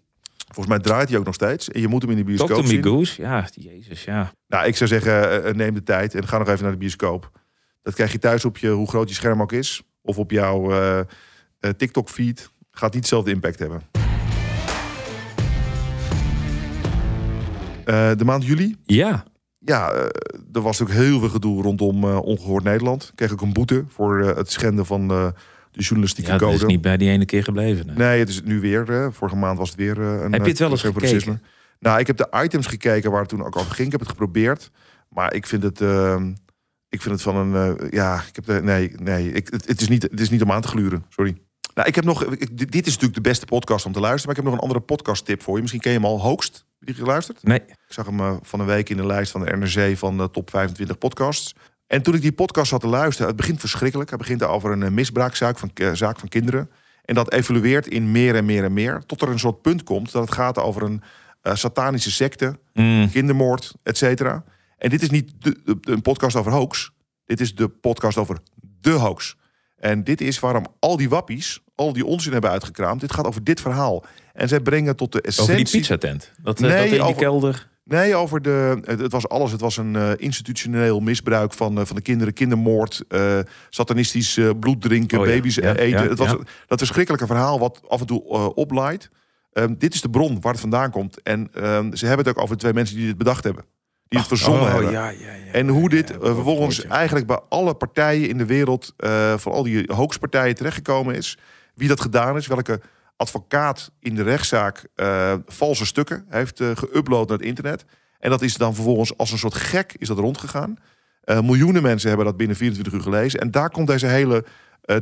Volgens mij draait hij ook nog steeds. En je moet hem in de bioscoop Dr. zien. Migoes, ja, jezus, ja. Nou, ik zou zeggen, eh, neem de tijd en ga nog even naar de bioscoop. Dat krijg je thuis op je, hoe groot je scherm ook is. Of op jouw eh, eh, TikTok-feed. Gaat niet hetzelfde impact hebben. Eh, de maand juli. Ja, Ja, eh, er was ook heel veel gedoe rondom eh, Ongehoord Nederland. Ik kreeg ook een boete voor het schenden van de journalistieke ja dat code. is niet bij die ene keer gebleven. nee. Nee, het is nu weer. vorige maand was het weer een. Heb je het wel eens gekeken? racisme. Nou, ik heb de items gekeken waar het toen ook over ging. Ik heb het geprobeerd. Maar ik vind het. ehm, ik vind het van een. ja, ik heb. de- nee, nee. Ik, het, het, is niet, het is niet om aan te gluren. Sorry. Nou, ik heb nog. ik- dit dit is natuurlijk de beste podcast om te luisteren. Maar ik heb nog een andere podcast tip voor je. Misschien ken je hem al. Hoogst. Heb je die geluisterd? Nee. Ik zag hem eh, van een week in de lijst van de NRC van de top 25 podcasts. En toen ik die podcast zat te luisteren, het begint verschrikkelijk. Het begint over een eh, misbruikzaak van, eh, zaak van kinderen. En dat evolueert in meer en meer en meer. Tot er een soort punt komt dat het gaat over een satanische secte, Mm. kindermoord, et cetera. En dit is niet de, de- een podcast over hoax. Dit is de podcast over de hoax. En dit is waarom al die wappies al die onzin hebben uitgekraamd. Dit gaat over dit verhaal. En zij brengen tot de essentie... Over die pizzatent. Dat, eh, Nee, dat in die over- kelder. Nee, over de. Het, was alles. Het was een eh, institutioneel misbruik van, eh, van de kinderen, kindermoord, satanistisch bloed drinken, Oh baby's ja, eten. ja, het was dat verschrikkelijke verhaal wat af en toe oplaait. Ehm, dit is de bron waar het vandaan komt. En ehm, ze hebben het ook over twee mensen die dit bedacht hebben, die het verzonnen oh, hebben. ja. En hoe dit vervolgens eigenlijk bij alle partijen in de wereld, van al die hoaxpartijen terechtgekomen is. Wie dat gedaan is, welke advocaat in de rechtszaak eh, valse stukken heeft eh geüpload naar het internet. En dat is dan vervolgens als een soort gek is dat rondgegaan. Eh, miljoenen mensen hebben dat binnen 24 uur gelezen. En daar komt deze hele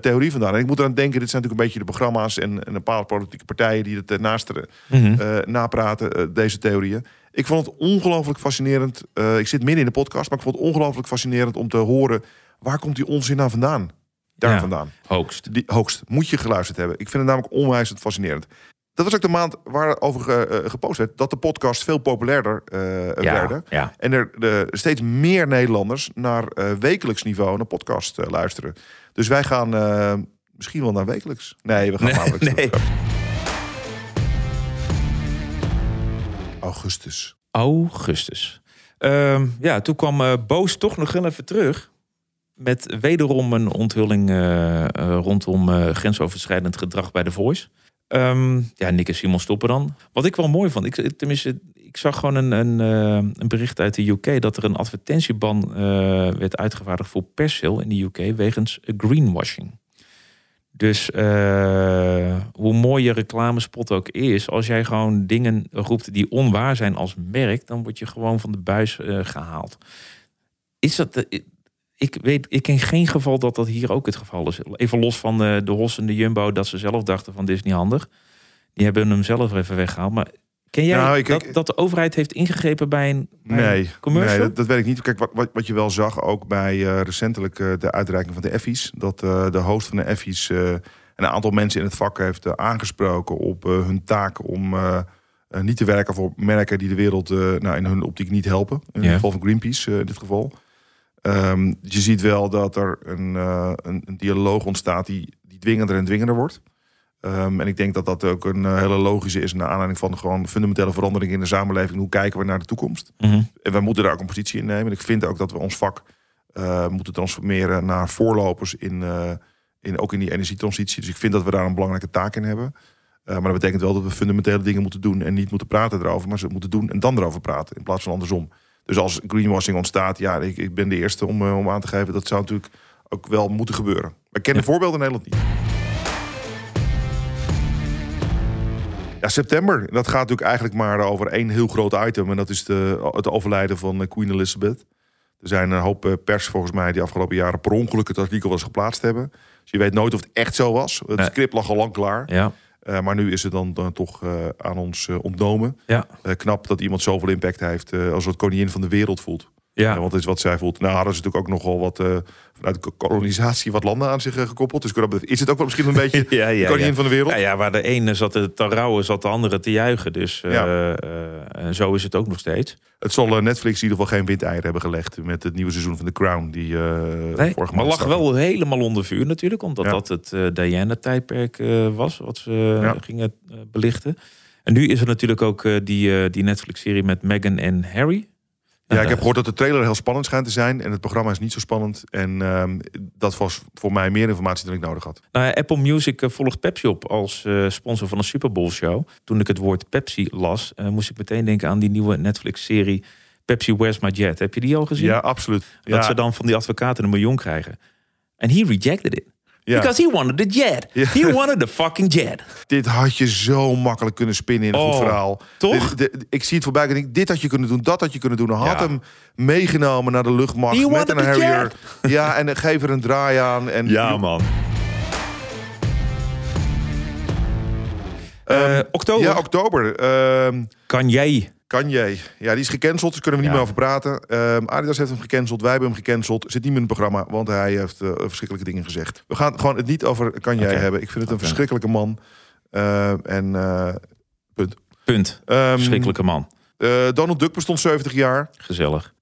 theorie vandaan. En ik moet eraan denken, dit zijn natuurlijk een beetje de programma's en, en een paar politieke partijen die het uh, naast Mhm. napraten, deze theorieën. Ik vond het ongelooflijk fascinerend. Ik zit midden in de podcast, maar ik vond het ongelooflijk fascinerend om te horen waar komt die onzin nou vandaan? Daar Ja. vandaan. Hoogst. Die hoogst moet je geluisterd hebben. Ik vind het namelijk onwijs fascinerend. Dat was ook de maand waarover ge, eh, gepost werd dat de podcast veel populairder eh, Ja, werden. ja. En er de, steeds meer Nederlanders naar eh, wekelijks niveau naar podcast luisteren. Dus wij gaan misschien wel naar wekelijks. Nee, we gaan Nee, maandelijks. nee. Augustus. Augustus. Ehm, ja, toen kwam Boos toch nog even terug. Met wederom een onthulling eh, eh, rondom eh, grensoverschrijdend gedrag bij The Voice. Ehm, ja, Nick en Simon stoppen dan. Wat ik wel mooi vond, ik, tenminste, ik zag gewoon een, een, een bericht uit de UK dat er een advertentieban werd uitgevaardigd voor perceel in de UK wegens greenwashing. Dus hoe mooi je reclamespot ook is, als jij gewoon dingen roept die onwaar zijn als merk, dan word je gewoon van de buis eh, gehaald. Is dat. Ik weet, ik ken geen geval dat dat hier ook het geval is. Even los van eh, de Hos en de Jumbo, dat ze zelf dachten van dit is niet handig. Die hebben hem zelf even weggehaald. Maar ken jij Nou, ik- dat, ik- dat de overheid heeft ingegrepen bij een, bij een Nee, commercial? nee dat, dat weet ik niet. Kijk, wat, wat, wat je wel zag ook bij eh, recentelijk eh, de uitreiking van de Effies. Dat de host van de Effies een aantal mensen in het vak heeft aangesproken op hun taak om niet te werken voor merken die de wereld nou, in hun optiek niet helpen. In het geval van Greenpeace in dit geval. Ehm, je ziet wel dat er een, eh, een, een dialoog ontstaat die, die dwingender en dwingender wordt. Ehm, en ik denk dat dat ook een eh, hele logische is naar aanleiding van gewoon fundamentele veranderingen in de samenleving. Hoe kijken we naar de toekomst? Mhm. En wij moeten daar ook een positie in nemen. En ik vind ook dat we ons vak eh, moeten transformeren naar voorlopers in, in, ook in die energietransitie. Dus ik vind dat we daar een belangrijke taak in hebben. Maar dat betekent wel dat we fundamentele dingen moeten doen en niet moeten praten erover, maar ze moeten doen en dan erover praten in plaats van andersom. Dus als greenwashing ontstaat, ja, ik, ik ben de eerste om, eh, om aan te geven dat zou natuurlijk ook wel moeten gebeuren. Maar ik ken de voorbeelden in Nederland niet. Ja, september. Dat gaat natuurlijk eigenlijk maar over één heel groot item. En dat is de, het overlijden van eh, Queen Elizabeth. Er zijn een hoop eh, pers volgens mij die afgelopen jaren per ongeluk het artikel eens geplaatst hebben. Dus je weet nooit of het echt zo was. Het Nee. script lag al lang klaar. Ja, Eh, maar nu is het dan, dan toch eh, aan ons eh, ontnomen. ja, knap dat iemand zoveel impact heeft als het koningin van de wereld voelt. Ja. Ja, want is wat zij voelt. Nou hadden ze natuurlijk ook nogal wat eh, vanuit de kolonisatie wat landen aan zich eh, gekoppeld. Dus is het ook wel misschien een beetje ja, ja, koningin ja. van de wereld. Ja, ja, waar de ene zat te rouwen, zat de andere te juichen. Dus eh, eh, en zo is het ook nog steeds. Het zal eh, Netflix in ieder geval geen windeieren hebben gelegd met het nieuwe seizoen van The Crown. Die eh Nee, vorige maar lag wel helemaal onder vuur natuurlijk. Omdat dat het eh Diana-tijdperk eh, was, wat ze eh, gingen eh, belichten. En nu is er natuurlijk ook eh, die, eh, die Netflix-serie met Meghan en Harry. Ja, ik heb gehoord dat de trailer heel spannend schijnt te zijn. En het programma is niet zo spannend. En ehm, dat was voor mij meer informatie dan ik nodig had. Nou, Apple Music eh, volgt Pepsi op als eh, sponsor van een Super Bowl show. Toen ik het woord Pepsi las, eh, moest ik meteen denken aan die nieuwe Netflix-serie Pepsi Where's My Jet. Heb je die al gezien? Ja, absoluut. Dat Ja, ze dan van die advocaten een miljoen krijgen. En he rejected it. Ja. Because he wanted the jet. Ja. He wanted the fucking jet. Dit had je zo makkelijk kunnen spinnen in een goed Oh, verhaal. toch? Dit- dit- ik zie het voorbij en denk, dit had je kunnen doen, dat had je kunnen doen. Had Ja. hem meegenomen naar de luchtmacht He met een Harrier. Ja, en geef er een draai aan. En man. Eh, oktober. Ja, oktober. Ehm kan jij? Kanye. Ja, die is gecanceld, dus kunnen we niet Ja. meer over praten. Ehm, Adidas heeft hem gecanceld, wij hebben hem gecanceld. Zit niet meer in het programma, want hij heeft eh, verschrikkelijke dingen gezegd. We gaan gewoon het niet over Kanye Oké. hebben. Ik vind het een verschrikkelijke man. Ehm, en eh, punt. Punt. Ehm, Verschrikkelijke man. eh, Donald Duck bestond 70 jaar. Gezellig.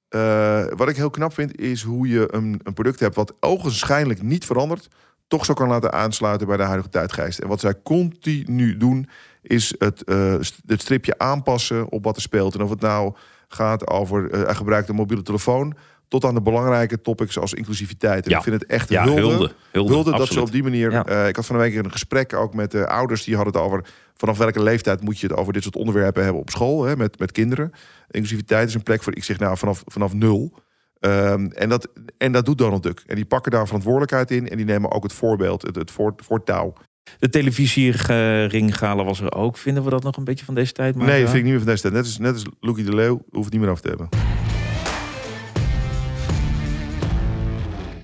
Wat ik heel knap vind, is hoe je een, een product hebt wat ogenschijnlijk niet verandert, toch zo kan laten aansluiten bij de huidige tijdgeest. En wat zij continu doen, is het, eh, het stripje aanpassen op wat er speelt. En of het nou gaat over, eh hij gebruikt een mobiele telefoon, tot aan de belangrijke topics als inclusiviteit. En Ja. ik vind het echt Ja, hulde. hulde. Hulde, Hulde dat ze op die manier. Ja. eh, ik had van een week een gesprek ook met de ouders. Die hadden het over vanaf welke leeftijd moet je het over dit soort onderwerpen hebben op school hè, met, met kinderen. Inclusiviteit is een plek voor. Ik zeg nou vanaf, vanaf nul. Ehm, en, dat, en dat doet Donald Duck. En die pakken daar verantwoordelijkheid in. En die nemen ook het voorbeeld, het, het voor, De televisieringgala was er ook. Vinden we dat nog een beetje van deze tijd? Maar, nee, vind ik niet meer van deze tijd. Net als, net als Loekie de Leeuw. Hoef het niet meer over te hebben.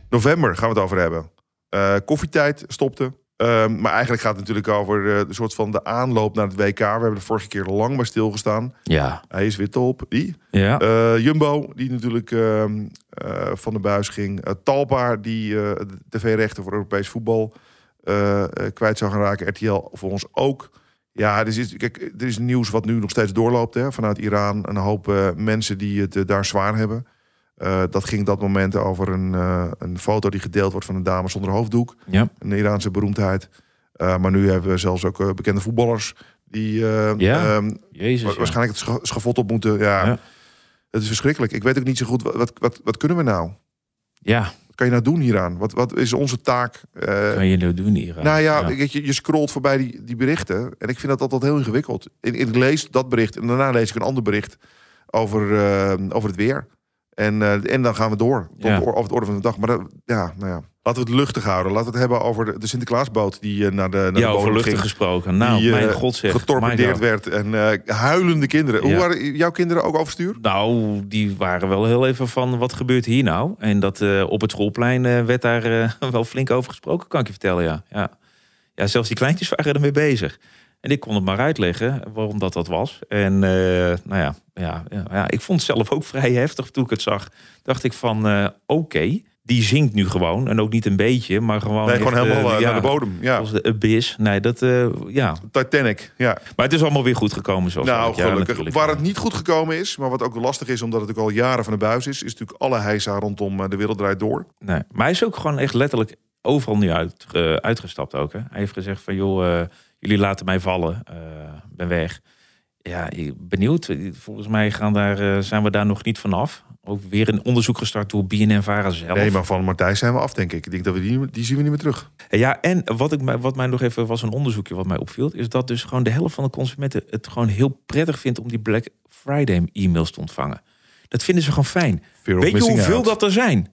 November gaan we het over hebben. Eh, koffietijd stopte. Ehm, maar eigenlijk gaat het natuurlijk over de soort van de aanloop naar het WK. We hebben er vorige keer lang bij stilgestaan. Ja. Hij is weer top. Die. Ja. Eh, Jumbo, die natuurlijk ehm, eh, van de buis ging. Talpa, die eh, de tv-rechten voor Europees voetbal eh, kwijt zou gaan raken. RTL voor ons ook. Ja, er is, kijk, er is nieuws wat nu nog steeds doorloopt. Hè, vanuit Iran. Een hoop eh, mensen die het daar zwaar hebben. Dat ging dat moment over een, een foto die gedeeld wordt van een dame zonder hoofddoek. ja. Een Iraanse beroemdheid. Maar nu hebben we zelfs ook bekende voetballers... die Ja. ehm, Jezus. Wa- ja. Waarschijnlijk het scha- schavot op moeten. Ja, Ja. het is verschrikkelijk. Ik weet ook niet zo goed, wat, wat, wat kunnen we nou? Ja, kan je nou doen hieraan? Wat, wat is onze taak? Eh, kan je nou doen hier? nou ja, Weet je, je scrolt voorbij die, die berichten. En ik vind dat altijd heel ingewikkeld. Ik, ik lees dat bericht en daarna lees ik een ander bericht over, eh, over het weer. En, eh, en dan gaan we door tot Ja. de, over het orde van de dag. Maar dat, ja, nou ja. Laten we het luchtig houden. Laten we het hebben over de, de Sinterklaasboot die eh, naar de, naar de Ja, over bodem luchtig ging. gesproken. Nou, die, eh, mijn god zeg. getorpedeerd werd. En eh, huilende kinderen. Hoe waren jouw kinderen ook overstuur? Nou, die waren wel heel even van, wat gebeurt hier nou? En dat eh, op het schoolplein eh, werd daar eh, wel flink over gesproken, kan ik je vertellen, ja. ja. Ja, zelfs die kleintjes waren ermee bezig. En ik kon het maar uitleggen waarom dat dat was. En eh, nou ja, ja, ja, ja, ik vond het zelf ook vrij heftig toen ik het zag. Dacht ik van, eh, oké, die zingt nu gewoon. En ook niet een beetje, maar gewoon... Nee, gewoon helemaal eh, ja, naar de bodem. Ja, Zoals de abyss. Nee, dat, ja. Titanic. Ja. Maar het is allemaal weer goed gekomen zoals Nou, gelukkig. Waar het niet goed gekomen is, maar wat ook lastig is, omdat het ook al jaren van de buis is, is natuurlijk alle heisa rondom de wereld draait door. Nee, maar hij is ook gewoon echt letterlijk overal nu uit, uitgestapt ook. Hè? Hij heeft gezegd van, joh, jullie laten mij vallen, eh, ben weg. Ja, benieuwd. Volgens mij gaan daar, eh, zijn we daar nog niet vanaf. Ook weer een onderzoek gestart door BNN-Vara zelf. Nee, maar van Martijn zijn we af, denk ik. Ik denk dat we die, die zien we niet meer terug. Ja, en wat, ik, mij- wat mij nog even was een onderzoekje wat mij opviel... is dat dus gewoon de helft van de consumenten het gewoon heel prettig vindt... om die Black Friday e-mails te ontvangen. Dat vinden ze gewoon fijn. Weet je hoeveel out. dat er zijn?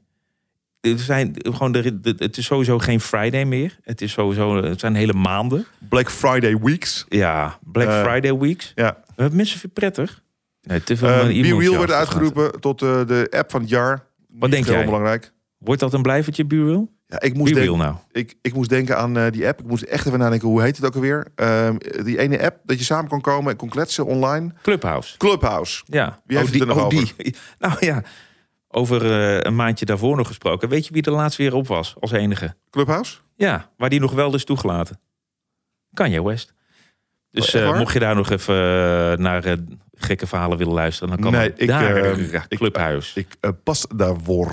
Er zijn gewoon de, de- het is sowieso geen Friday meer. Het is sowieso het zijn hele maanden. Black Friday weeks. Ja, Black Eh, Friday weeks. Ja. Hebben mensen je prettig? Nee, te veel Uh, Real werd uitgeroepen tot eh, de app van het jaar. Niet denk heel jij? belangrijk. Wordt dat een blijvertje, Be Real? Ja, ik, moest denken, nou. ik, ik moest denken aan eh, die app. Ik moest echt even nadenken, hoe heet het ook alweer? Ehm, die ene app dat je samen kan komen en kon kletsen online. Clubhouse. Clubhouse. Ja. Wie heeft oh, die, het er nog oh, die. Nou ja, over eh, een maandje daarvoor nog gesproken. Weet je wie er laatst weer op was als enige? Clubhouse? Ja, waar die nog wel is toegelaten. Kanye West. Dus Oh, eh, mocht je daar nog even eh, naar gekke verhalen willen luisteren, dan kan Nee, dat ik, daar. ik- Clubhuis. Ik eh, pas daarvoor.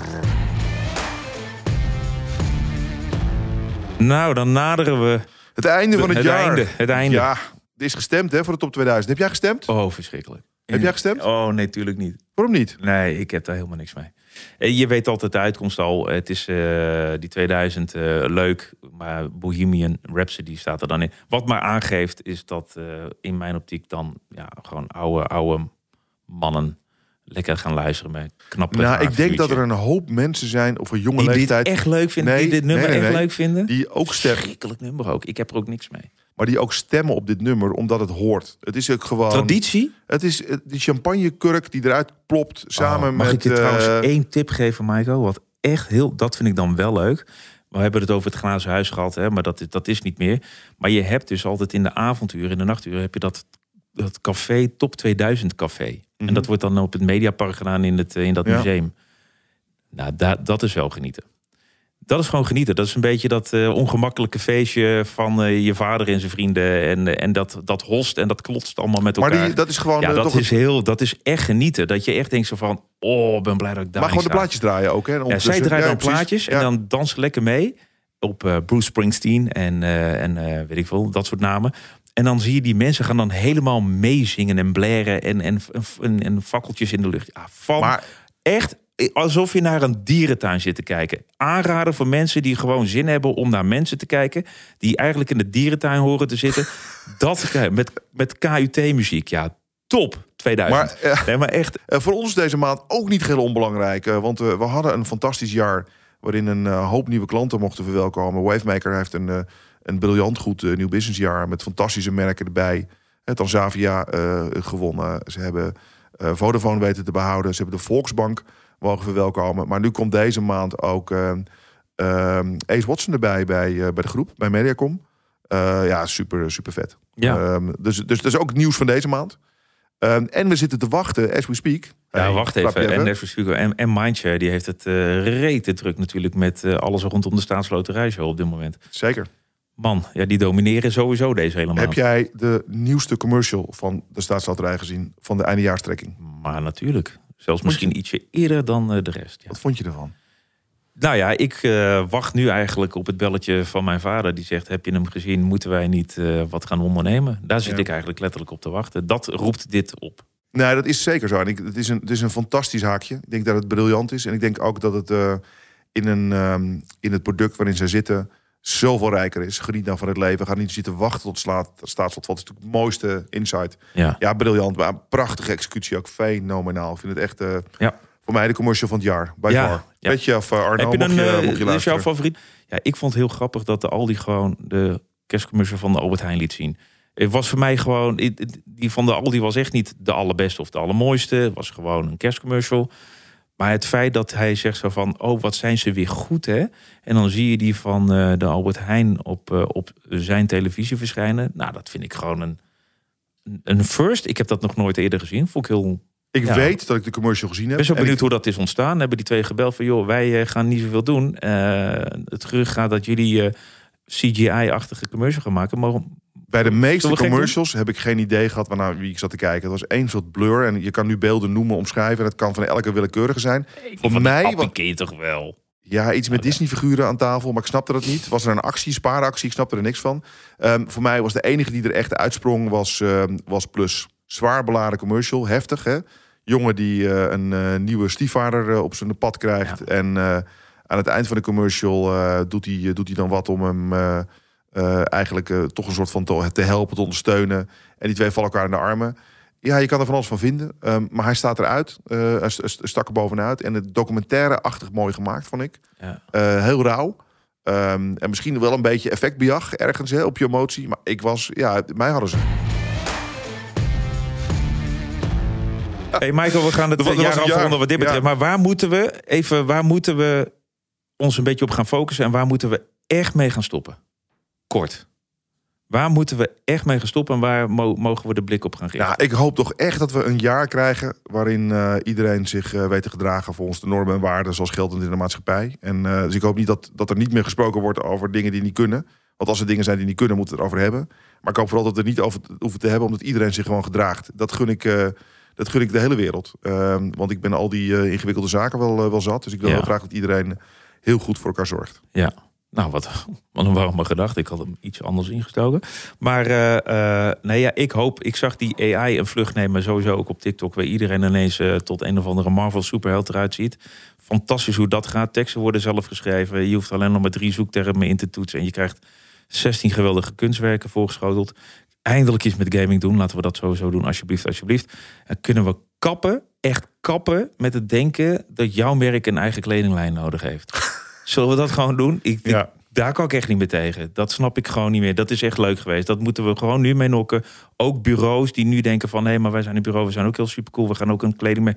nou, dan naderen we Het einde van het, het jaar. einde. Het einde. Ja, er is gestemd hè, voor de top 2000. Heb jij gestemd? Oh, verschrikkelijk. Heb jij gestemd? Oh, nee, natuurlijk niet. Waarom niet? Nee, ik heb daar helemaal niks mee. Eh, Je weet altijd de uitkomst al. Het is eh, die 2000 eh, leuk, maar Bohemian Rhapsody staat er dan in. Wat maar aangeeft is dat in mijn optiek dan ja, gewoon oude, oude mannen lekker gaan luisteren met knappe Nou, ik denk dat er een hoop mensen zijn, of een jonge die dit leeftijd, echt leuk vinden, Nee, die dit nummer nee, nee, echt leuk vinden. die ook stemmen, Schrikkelijk nummer ook. Ik heb er ook niks mee. Maar die ook stemmen op dit nummer, omdat het hoort. Het is ook gewoon, Traditie? het is eh, die champagnekurk die eruit plopt samen Oh, mag met. ik je trouwens één tip geven, Michael? Wat echt heel, dat vind ik dan wel leuk. We hebben het over het glazen huis gehad, hè, maar dat, is- dat is niet meer. Maar je hebt dus altijd in de avonduren, in de nachturen, heb je dat, dat café, Top 2000 café. Mhm. En dat wordt dan op het Mediapark gedaan in, het, eh, in dat Ja. museum. Nou, da, dat is wel genieten. Dat is gewoon genieten. Dat is een beetje dat eh, ongemakkelijke feestje van eh, je vader en zijn vrienden. En, eh, en dat, dat host en dat klotst allemaal met elkaar. maar die, dat is gewoon. ja, dat is, heel, dat is echt genieten. Dat je echt denkt zo van, oh, ben blij dat ik daar maar gewoon de sta. plaatjes draaien ook. Hè, Ja, zij draaien dan plaatjes en dan dansen lekker mee op Bruce Springsteen en, en weet ik veel, dat soort namen. En dan zie je die mensen gaan dan helemaal meezingen en blaren en, en, en, en fakkeltjes in de lucht. Ja, van Maar echt alsof je naar een dierentuin zit te kijken. Aanraden voor mensen die gewoon zin hebben om naar mensen te kijken. Die eigenlijk in de dierentuin horen te zitten. dat met, met KUT-muziek. Ja, top 2000. Maar, eh, nee, maar echt. Eh, voor ons is deze maand ook niet heel onbelangrijk. eh, want eh, we hadden een fantastisch jaar waarin een eh, hoop nieuwe klanten mochten verwelkomen. Wavemaker heeft een, eh, een briljant goed eh, nieuw businessjaar met fantastische merken erbij. Eh, Tanzavia eh, gewonnen. Ze hebben eh, Vodafone weten te behouden. Ze hebben de Volksbank mogen verwelkomen. Maar nu komt deze maand ook eh, eh, Ace Watson erbij bij, eh, bij de groep, bij Mediacom. Eh, ja, super, super vet. Ja. Ehm, dus, dus dat is ook nieuws van deze maand. Ehm, en we zitten te wachten, as we speak. Ja, Hey, wacht even. En, en, en Mindshare die heeft het eh rete druk natuurlijk met alles rondom de staatsloterijshow op dit moment. Zeker. Man, ja, die domineren sowieso deze hele maand. Heb jij de nieuwste commercial van de staatsloterij gezien? Van de eindejaarstrekking? Maar natuurlijk. Zelfs misschien ietsje eerder dan eh, de rest. Ja. Wat vond je ervan? Nou ja, ik eh, wacht nu eigenlijk op het belletje van mijn vader. Die zegt, heb je hem gezien? Moeten wij niet eh, wat gaan ondernemen? Daar zit Ja. ik eigenlijk letterlijk op te wachten. Dat roept dit op. Nee, dat is zeker zo. En ik, het, is een, het is een fantastisch haakje. Ik denk dat het briljant is. En ik denk ook dat het in, een, ehm, in het product waarin zij zitten zoveel rijker is. Geniet nou van het leven. Ga niet zitten wachten tot slaat, staatslot. Dat is natuurlijk het mooiste insight. Ja. Ja, briljant. Maar een prachtige executie ook. Fenomenaal. Ik vind het echt eh, Ja. voor mij de commercial van het jaar. By Ja, far. ja. Weet je of uh, Arno, Heb je een, je, eh, je is jouw favoriet? Ja, ik vond het heel grappig dat de Aldi gewoon de kerstcommercial van de Albert Heijn liet zien. Het was voor mij gewoon, die van de Aldi was echt niet de allerbeste of de allermooiste. Het was gewoon een kerstcommercial. Maar het feit dat hij zegt zo van, oh wat zijn ze weer goed hè. En dan zie je die van eh, de Albert Heijn op, eh, op zijn televisie verschijnen. Nou, dat vind ik gewoon een, een first. Ik heb dat nog nooit eerder gezien. Vond ik heel Ik Ja. weet dat ik de commercial gezien heb. En benieuwd ik- hoe dat is ontstaan. Hebben die twee gebeld van, joh, wij eh, gaan niet zoveel doen. Het gerucht gaat dat jullie CGI-achtige commercial gaan maken. Bij de meeste commercials heb ik geen idee gehad waarnaar wie ik zat te kijken. Het was één soort blur en je kan nu beelden noemen, omschrijven. En het kan van elke willekeurige zijn. voor mij mij wa- ken je toch wel. Ja, iets met. Disney-figuren aan tafel, maar ik snapte dat niet. Was er een actie, spaaractie, ik snapte er niks van. Ehm, voor mij was de enige die er echt uitsprong, was, ehm, was Plus. Zwaar beladen commercial, heftig hè. Jongen die eh, een eh, nieuwe stiefvader eh, op zijn pad krijgt. En aan het eind van de commercial doet, hij, doet hij dan wat om hem eh, eigenlijk eh, toch een soort van te, te helpen, te ondersteunen. En die twee vallen elkaar in de armen. Ja, je kan er van alles van vinden. Ehm, maar hij staat eruit. Eh hij stak er bovenuit. En het documentaire-achtig mooi gemaakt, vond ik. Ja. Eh, heel rauw. Ehm, en misschien wel een beetje effectbejag ergens hè, op je emotie. Maar ik was, ja, mij hadden ze. Hey Michael, we gaan jaar het jaar. afronden wat dit betreft. Ja. Maar waar moeten we even, waar moeten we ons een beetje op gaan focussen en waar moeten we echt mee gaan stoppen? Kort. Waar moeten we echt mee stoppen en waar mo- mogen we de blik op gaan richten? Ja, ik hoop toch echt dat we een jaar krijgen waarin eh, iedereen zich eh, weet te gedragen volgens de normen en waarden zoals geldend in de maatschappij. En eh, dus ik hoop niet dat, dat er niet meer gesproken wordt over dingen die niet kunnen. Want als er dingen zijn die niet kunnen, moeten we het erover hebben. Maar ik hoop vooral dat we het er niet over hoeven te hebben, omdat iedereen zich gewoon gedraagt. Dat gun ik, dat gun ik de hele wereld. Ehm, want ik ben al die ingewikkelde zaken wel, wel zat. Dus ik wil Ja. heel graag dat iedereen heel goed voor elkaar zorgt. Ja. Nou, wat, wat een warme gedachte. Ik had hem iets anders ingestoken. Maar eh, eh, nee, ja, ik hoop... Ik zag die AI een vlucht nemen, sowieso ook op TikTok... waar iedereen ineens eh, tot een of andere Marvel superheld eruit ziet. Fantastisch hoe dat gaat. Teksten worden zelf geschreven. Je hoeft alleen nog maar drie zoektermen in te toetsen... en je krijgt 16 geweldige kunstwerken voorgeschoteld. Eindelijk iets met gaming doen. Laten we dat sowieso doen, alsjeblieft, alsjeblieft. En kunnen we kappen echt kappen met het denken dat jouw merk een eigen kledinglijn nodig heeft. Zullen we dat gewoon doen? Ik, ik- daar kan ik echt niet meer tegen. Dat snap ik gewoon niet meer. Dat is echt leuk geweest. Dat moeten we gewoon nu mee nokken. Ook bureaus die nu denken van... hé, maar wij zijn een bureau, we zijn ook heel supercool. We gaan ook een kleding mee.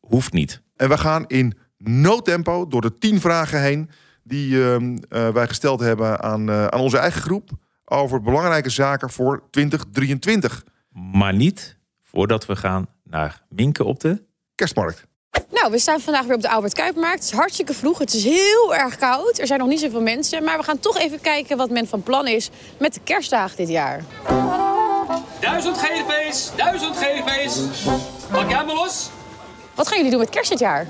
Hoeft niet. En we gaan in no tempo door de tien vragen heen die ehm, eh, wij gesteld hebben aan, eh, aan onze eigen groep over belangrijke zaken voor 2023. Maar niet voordat we gaan naar Minken op de... Kerstmarkt. Nou, we staan vandaag weer op de Albert Kuipmarkt. Het is hartstikke vroeg. Het is heel erg koud. Er zijn nog niet zoveel mensen. Maar we gaan toch even kijken wat men van plan is met de kerstdagen dit jaar. Duizend GGP's, duizend GGP's. Pak jij maar los. Wat gaan jullie doen met kerst dit jaar?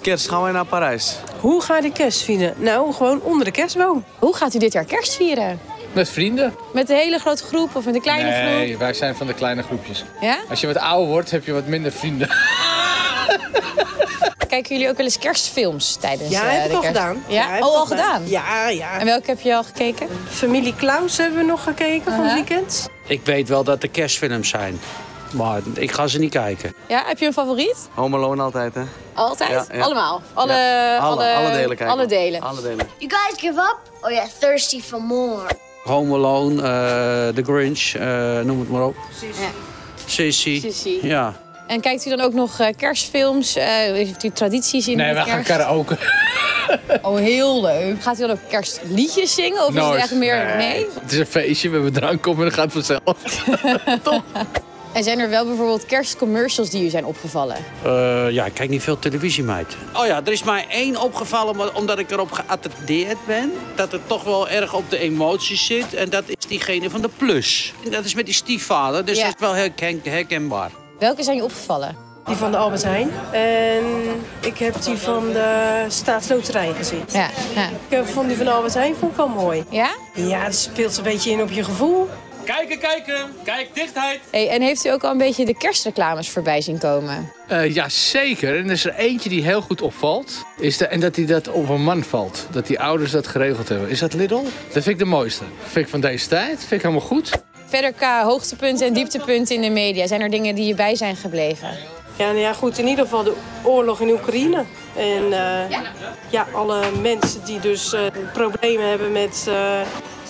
Kerst gaan wij naar Parijs. Hoe ga je kerst vieren? Nou, gewoon onder de kerstboom. Hoe gaat u dit jaar kerst vieren? Met vrienden? Met de hele grote groep of met een kleine Nee, groep? wij zijn van de kleine groepjes. Ja? Als je wat ouder wordt, heb je wat minder vrienden. Kijken jullie ook wel eens kerstfilms tijdens Ja, eh, heb ik de al kerst? gedaan. Ja? heb ik oh, al gedaan? Ja, ja. En welke heb je al gekeken? Familie Klaus hebben we nog gekeken van het weekend. Ik weet wel dat er kerstfilms zijn. Maar ik ga ze niet kijken. Ja, heb je een favoriet? Home Alone altijd, hè? Altijd? Ja, ja. Allemaal? Alle, Ja. Alle, alle delen kijken. Alle delen. Alle delen. You guys give up or you're thirsty for more? Home Alone, eh, The Grinch, eh, noem het maar op. Ja. Sissy. Sissy. Ja. En kijkt u dan ook nog eh, kerstfilms? Eh, heeft u tradities in Nee, wij gaan karaoke. Oh, heel leuk. Gaat u dan ook kerstliedjes zingen? Of is het echt meer... Nee? Het is een feestje, we hebben drank op en dat gaat vanzelf. En zijn er wel bijvoorbeeld kerstcommercials die u zijn opgevallen? Eh, ja, ik kijk niet veel televisie, meid. Oh ja, er is mij één opgevallen, maar omdat ik erop geattendeerd ben... dat het toch wel erg op de emoties zit. En dat is diegene van de plus. En dat is met die stiefvader, dus Ja. dat is wel herken- herkenbaar. Welke zijn je opgevallen? Die van de Albert Heijn. En ik heb die van de Staatsloterij gezien. Ja. ja. Ik heb- vond die van de Albert Heijn vond ik wel mooi. Ja? Ja, het speelt een beetje in op je gevoel. Kijken, kijken. Kijk, dichtheid. Hey, en heeft u ook al een beetje de kerstreclames voorbij zien komen? Eh ja, zeker. En er is er eentje die heel goed opvalt. Is de, en dat hij dat op een man valt. Dat die ouders dat geregeld hebben. Is dat Lidl? Dat vind ik de mooiste. vind ik van deze tijd. vind ik helemaal goed. Verder qua hoogtepunten en dieptepunten in de media. Zijn er dingen die je bij zijn gebleven? Ja, nou ja, goed, in ieder geval de oorlog in Oekraïne. En eh, ja. alle mensen die dus eh, problemen hebben met, eh,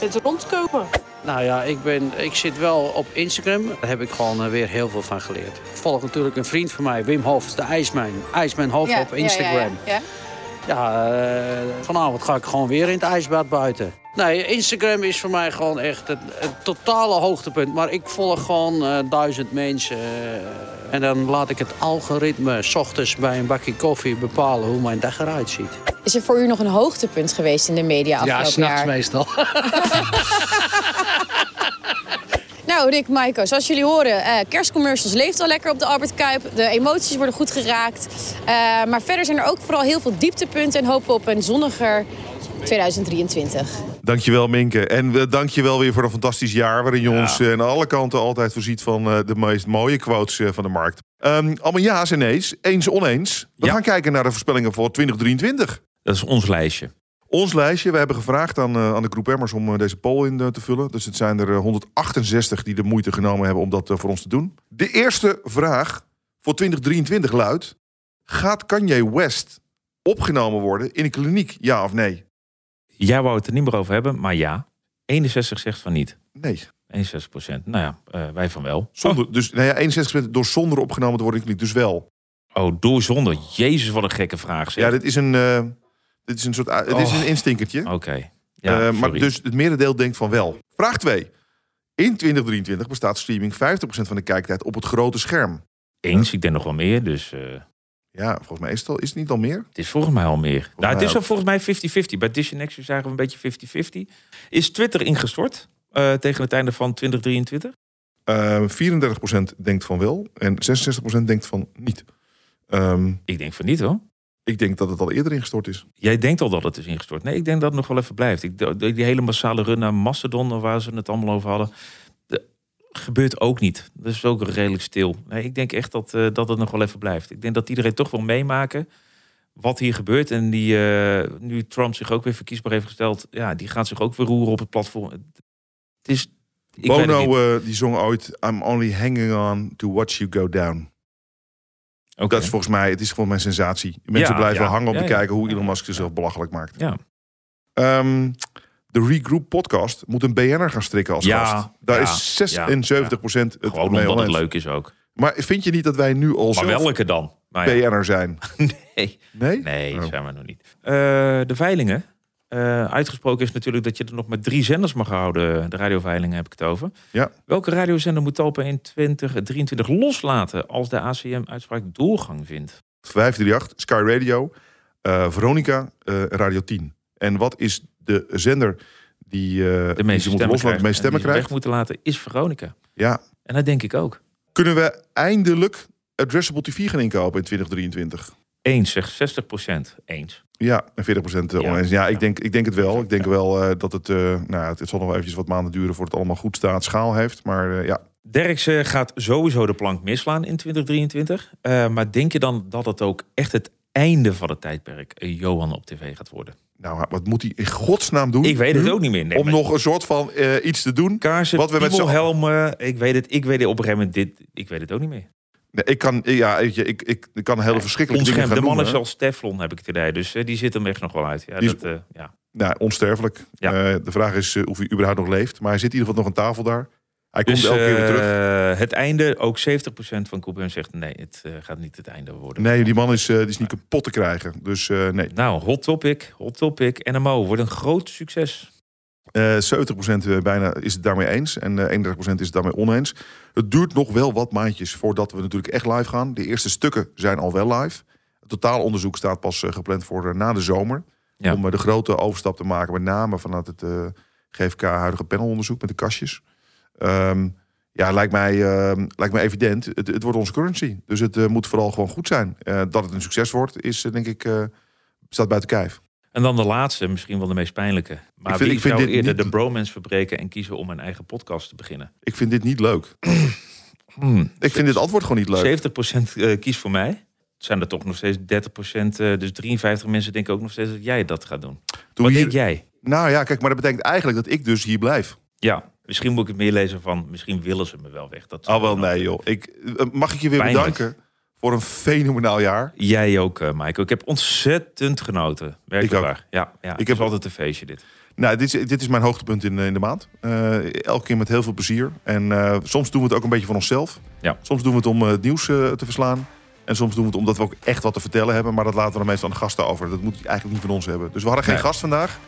met rondkomen. Nou ja, ik, ben, ik zit wel op Instagram. Daar heb ik gewoon weer heel veel van geleerd. Ik volg natuurlijk een vriend van mij, Wim Hof, de IJsman. IJsman Hof op Instagram. Ja, ja, Ja, eh, vanavond ga ik gewoon weer in het ijsbad buiten. Nee, Instagram is voor mij gewoon echt het, het totale hoogtepunt. Maar ik volg gewoon eh, duizend mensen. eh, en dan laat ik het algoritme s ochtends bij een bakje koffie bepalen hoe mijn dag eruit ziet. Is er voor u nog een hoogtepunt geweest in de media Ja, afgelopen s'nachts jaar? meestal. Nou, Rick, Maiko, zoals jullie horen, eh, kerstcommercials leeft al lekker op de Albert Kuip. De emoties worden goed geraakt. Eh, maar verder zijn er ook vooral heel veel dieptepunten en hopen op een zonniger 2023. Dankjewel Minke. En we dankjewel weer voor een fantastisch jaar... waarin je Ja. ons eh, aan alle kanten altijd voorziet van eh, de meest mooie quotes eh, van de markt. Ehm, allemaal ja's en nee's, eens oneens. We Ja. gaan kijken naar de voorspellingen voor 2023. Dat is ons lijstje. Ons lijstje, we hebben gevraagd aan, eh, aan de groep Emmers om eh, deze poll in eh, te vullen. Dus het zijn er eh, 168 die de moeite genomen hebben om dat eh, voor ons te doen. De eerste vraag voor 2023 luidt... Gaat Kanye West opgenomen worden in een kliniek, ja of nee? Jij wou het er niet meer over hebben, maar ja. 61 zegt van niet. Nee. 61 procent. Nou ja, eh, wij van wel. Zonder, Dus nou ja, 61% door zonder opgenomen te worden. Dus wel. Oh, door zonder. Jezus, wat een gekke vraag. Zeg. Ja, dit is een, eh, dit is een soort dit is Oh. een instinkertje. Oké. Ja, Eh, maar dus het merendeel denkt van wel. Vraag 2. In 2023 bestaat streaming 50% van de kijktijd op het grote scherm. Eens, ik denk nog wel meer. Dus Ja, volgens mij is het, al, is het niet al meer. het is volgens mij al meer. nou, het is al volgens mij 50-50. Bij Dish Nexus zagen we een beetje 50-50. Is Twitter ingestort eh, tegen het einde van 2023? Eh 34% denkt van wel en 66% denkt van niet. Ehm, Ik denk van niet hoor. ik denk dat het al eerder ingestort is. Jij denkt al dat het is ingestort. Nee, ik denk dat het nog wel even blijft. Ik, die hele massale run naar Mastodon, waar ze het allemaal over hadden, de- gebeurt ook niet. Dat is ook redelijk stil. Nee, ik denk echt dat, eh, dat het nog wel even blijft. Ik denk dat iedereen toch wil meemaken wat hier gebeurt. En die, eh, nu Trump zich ook weer verkiesbaar heeft gesteld, ja, die gaat zich ook weer roeren op het platform. Het is. Ik. Bono eh, die zong ooit... I'm only hanging on to watch you go down. Oké. Dat is volgens mij, het is gewoon mijn sensatie. Mensen Ja, blijven ja. hangen om Ja, te kijken hoe Elon Musk zichzelf belachelijk maakt. Ja. Ehm, de Regroup podcast moet een BN'er gaan strikken als Ja, gast. Daar ja, is 76 procent het Gewoon omdat het leuk is ook. Maar vind je niet dat wij nu al Maar welke dan? Nou. BN'er zijn? Nee, Nee? nee Oh. zijn we nog niet. Eh, de veilingen. Eh, uitgesproken is natuurlijk dat je er nog maar drie zenders mag houden. De radioveilingen heb ik het over. Ja. Welke radiozender moet Talpa in 2023 loslaten als de ACM-uitspraak doorgang vindt? 538, Sky Radio, eh, Veronica, Radio 10. En wat is de zender die, eh De die meeste ze moeten stemmen, loslaten, krijgt. de meeste stemmen ze weg krijgt? moeten laten is Veronica. Ja. En dat denk ik ook. Kunnen we eindelijk Addressable TV gaan inkopen in 2023? Eens, zeg 60% Eens. Ja, en 40% Ja. oneens. Ja, ik denk, ik denk het wel. Ik denk wel eh, dat het, eh, nou, het, het zal nog wel eventjes wat maanden duren voordat het allemaal goed staat, schaal heeft. Maar eh, ja, Derksen gaat sowieso de plank misslaan in 2023. Eh, maar denk je dan dat het ook echt het einde van het tijdperk eh, Johan op tv gaat worden? Nou, wat moet hij in godsnaam doen? Ik weet het nu ook niet meer. Nee, om maar nog een soort van eh, iets te doen. kaarsen, wat we met z'n- helmen. Ik weet het. Ik weet het op een gegeven moment. Dit, ik weet het ook niet meer. Nee, ik kan, ja, je, ik, ik, ik kan hele verschrikkelijke dingen gaan de man is zelfs Teflon, heb ik het idee. Dus eh, die zit hem echt nog wel uit. Ja, Die is- dat, eh, ja. Nou, onsterfelijk. Ja. De vraag is of hij überhaupt nog leeft. Maar hij zit in ieder geval nog aan tafel daar. Hij komt Dus elke keer weer terug. eh, het einde, ook 70% van Cooper zegt nee, het eh, gaat niet het einde worden. Nee, die man is, eh, die is niet kapot te krijgen. Dus nee. Nou, hot topic, hot topic. NMO wordt een groot succes. Eh 70% bijna is het daarmee eens. En eh 31% is het daarmee oneens. Het duurt nog wel wat maandjes voordat we natuurlijk echt live gaan. De eerste stukken zijn al wel live. Het totaalonderzoek staat pas gepland voor na de zomer. Ja. Om de grote overstap te maken. Met name vanuit het GFK huidige panelonderzoek met de kastjes. Ehm, ja, lijkt mij, ehm, lijkt mij evident. Het, het wordt onze currency. Dus het eh, moet vooral gewoon goed zijn. Eh, dat het een succes wordt, is eh, denk ik, staat buiten kijf. En dan de laatste, misschien wel de meest pijnlijke. Maar Ik vind- ik vind zou dit eerder niet- de bromance verbreken en kiezen om een eigen podcast te beginnen? Ik vind dit niet leuk. Ik vind dit antwoord gewoon niet leuk. 70% eh, kiest voor mij. Zijn er toch nog steeds 30%. eh, dus 53 mensen denken ook nog steeds dat jij dat gaat doen. Wat hier- denk jij? Nou ja, kijk, maar dat betekent eigenlijk dat ik dus hier blijf. Ja, misschien moet ik het meer lezen van... misschien willen ze me wel weg. Dat Al wel, nee joh. Ik, eh, mag ik je weer Pijnlijk. bedanken voor een fenomenaal jaar. Jij ook, eh Michael. Ik heb ontzettend genoten. Werkelijk Ik waar. Ja, ja, ik heb- altijd een feestje dit. Nou, dit is, dit is mijn hoogtepunt in, eh, in de maand. Eh, elke keer met heel veel plezier. En eh, soms doen we het ook een beetje van onszelf. Ja. Soms doen we het om eh, het nieuws eh, te verslaan. En soms doen we het omdat we ook echt wat te vertellen hebben. Maar dat laten we dan meestal aan de gasten over. Dat moet eigenlijk niet van ons hebben. Dus we hadden geen Nee. gast vandaag.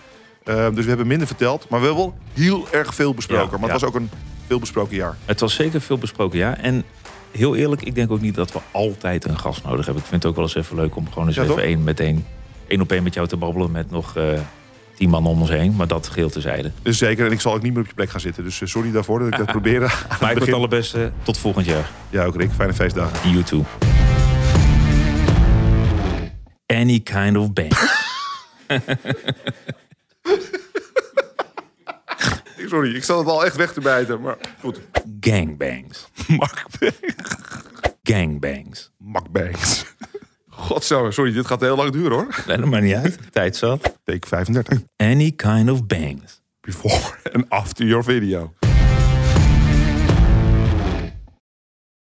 Eh, dus we hebben minder verteld. Maar we hebben wel heel erg veel besproken. Ja, maar het ja. was ook een veel besproken jaar. Het was zeker veel besproken, ja. En heel eerlijk, ik denk ook niet dat we altijd een gast nodig hebben. Ik vind het ook wel eens even leuk om gewoon eens Ja, even één meteen één op één met jou te babbelen met nog eh, tien man om ons heen. Maar dat geheel tezijde. Dus zeker. En ik zal ook niet meer op je plek gaan zitten. Dus eh, sorry daarvoor dat ik dat het Maar ik het allerbeste. Tot volgend jaar. Ja, ook Rick. Fijne feestdagen. You too. Any kind of bang. Sorry, ik zat het al echt weg te bijten. Maar goed. Gangbangs. Mark Gangbangs. Makbanks. Godzo, sorry, dit gaat heel lang duren hoor. Nee, dat maakt niet uit. Tijd zat. Take 35. Any kind of bangs. Before and after your video.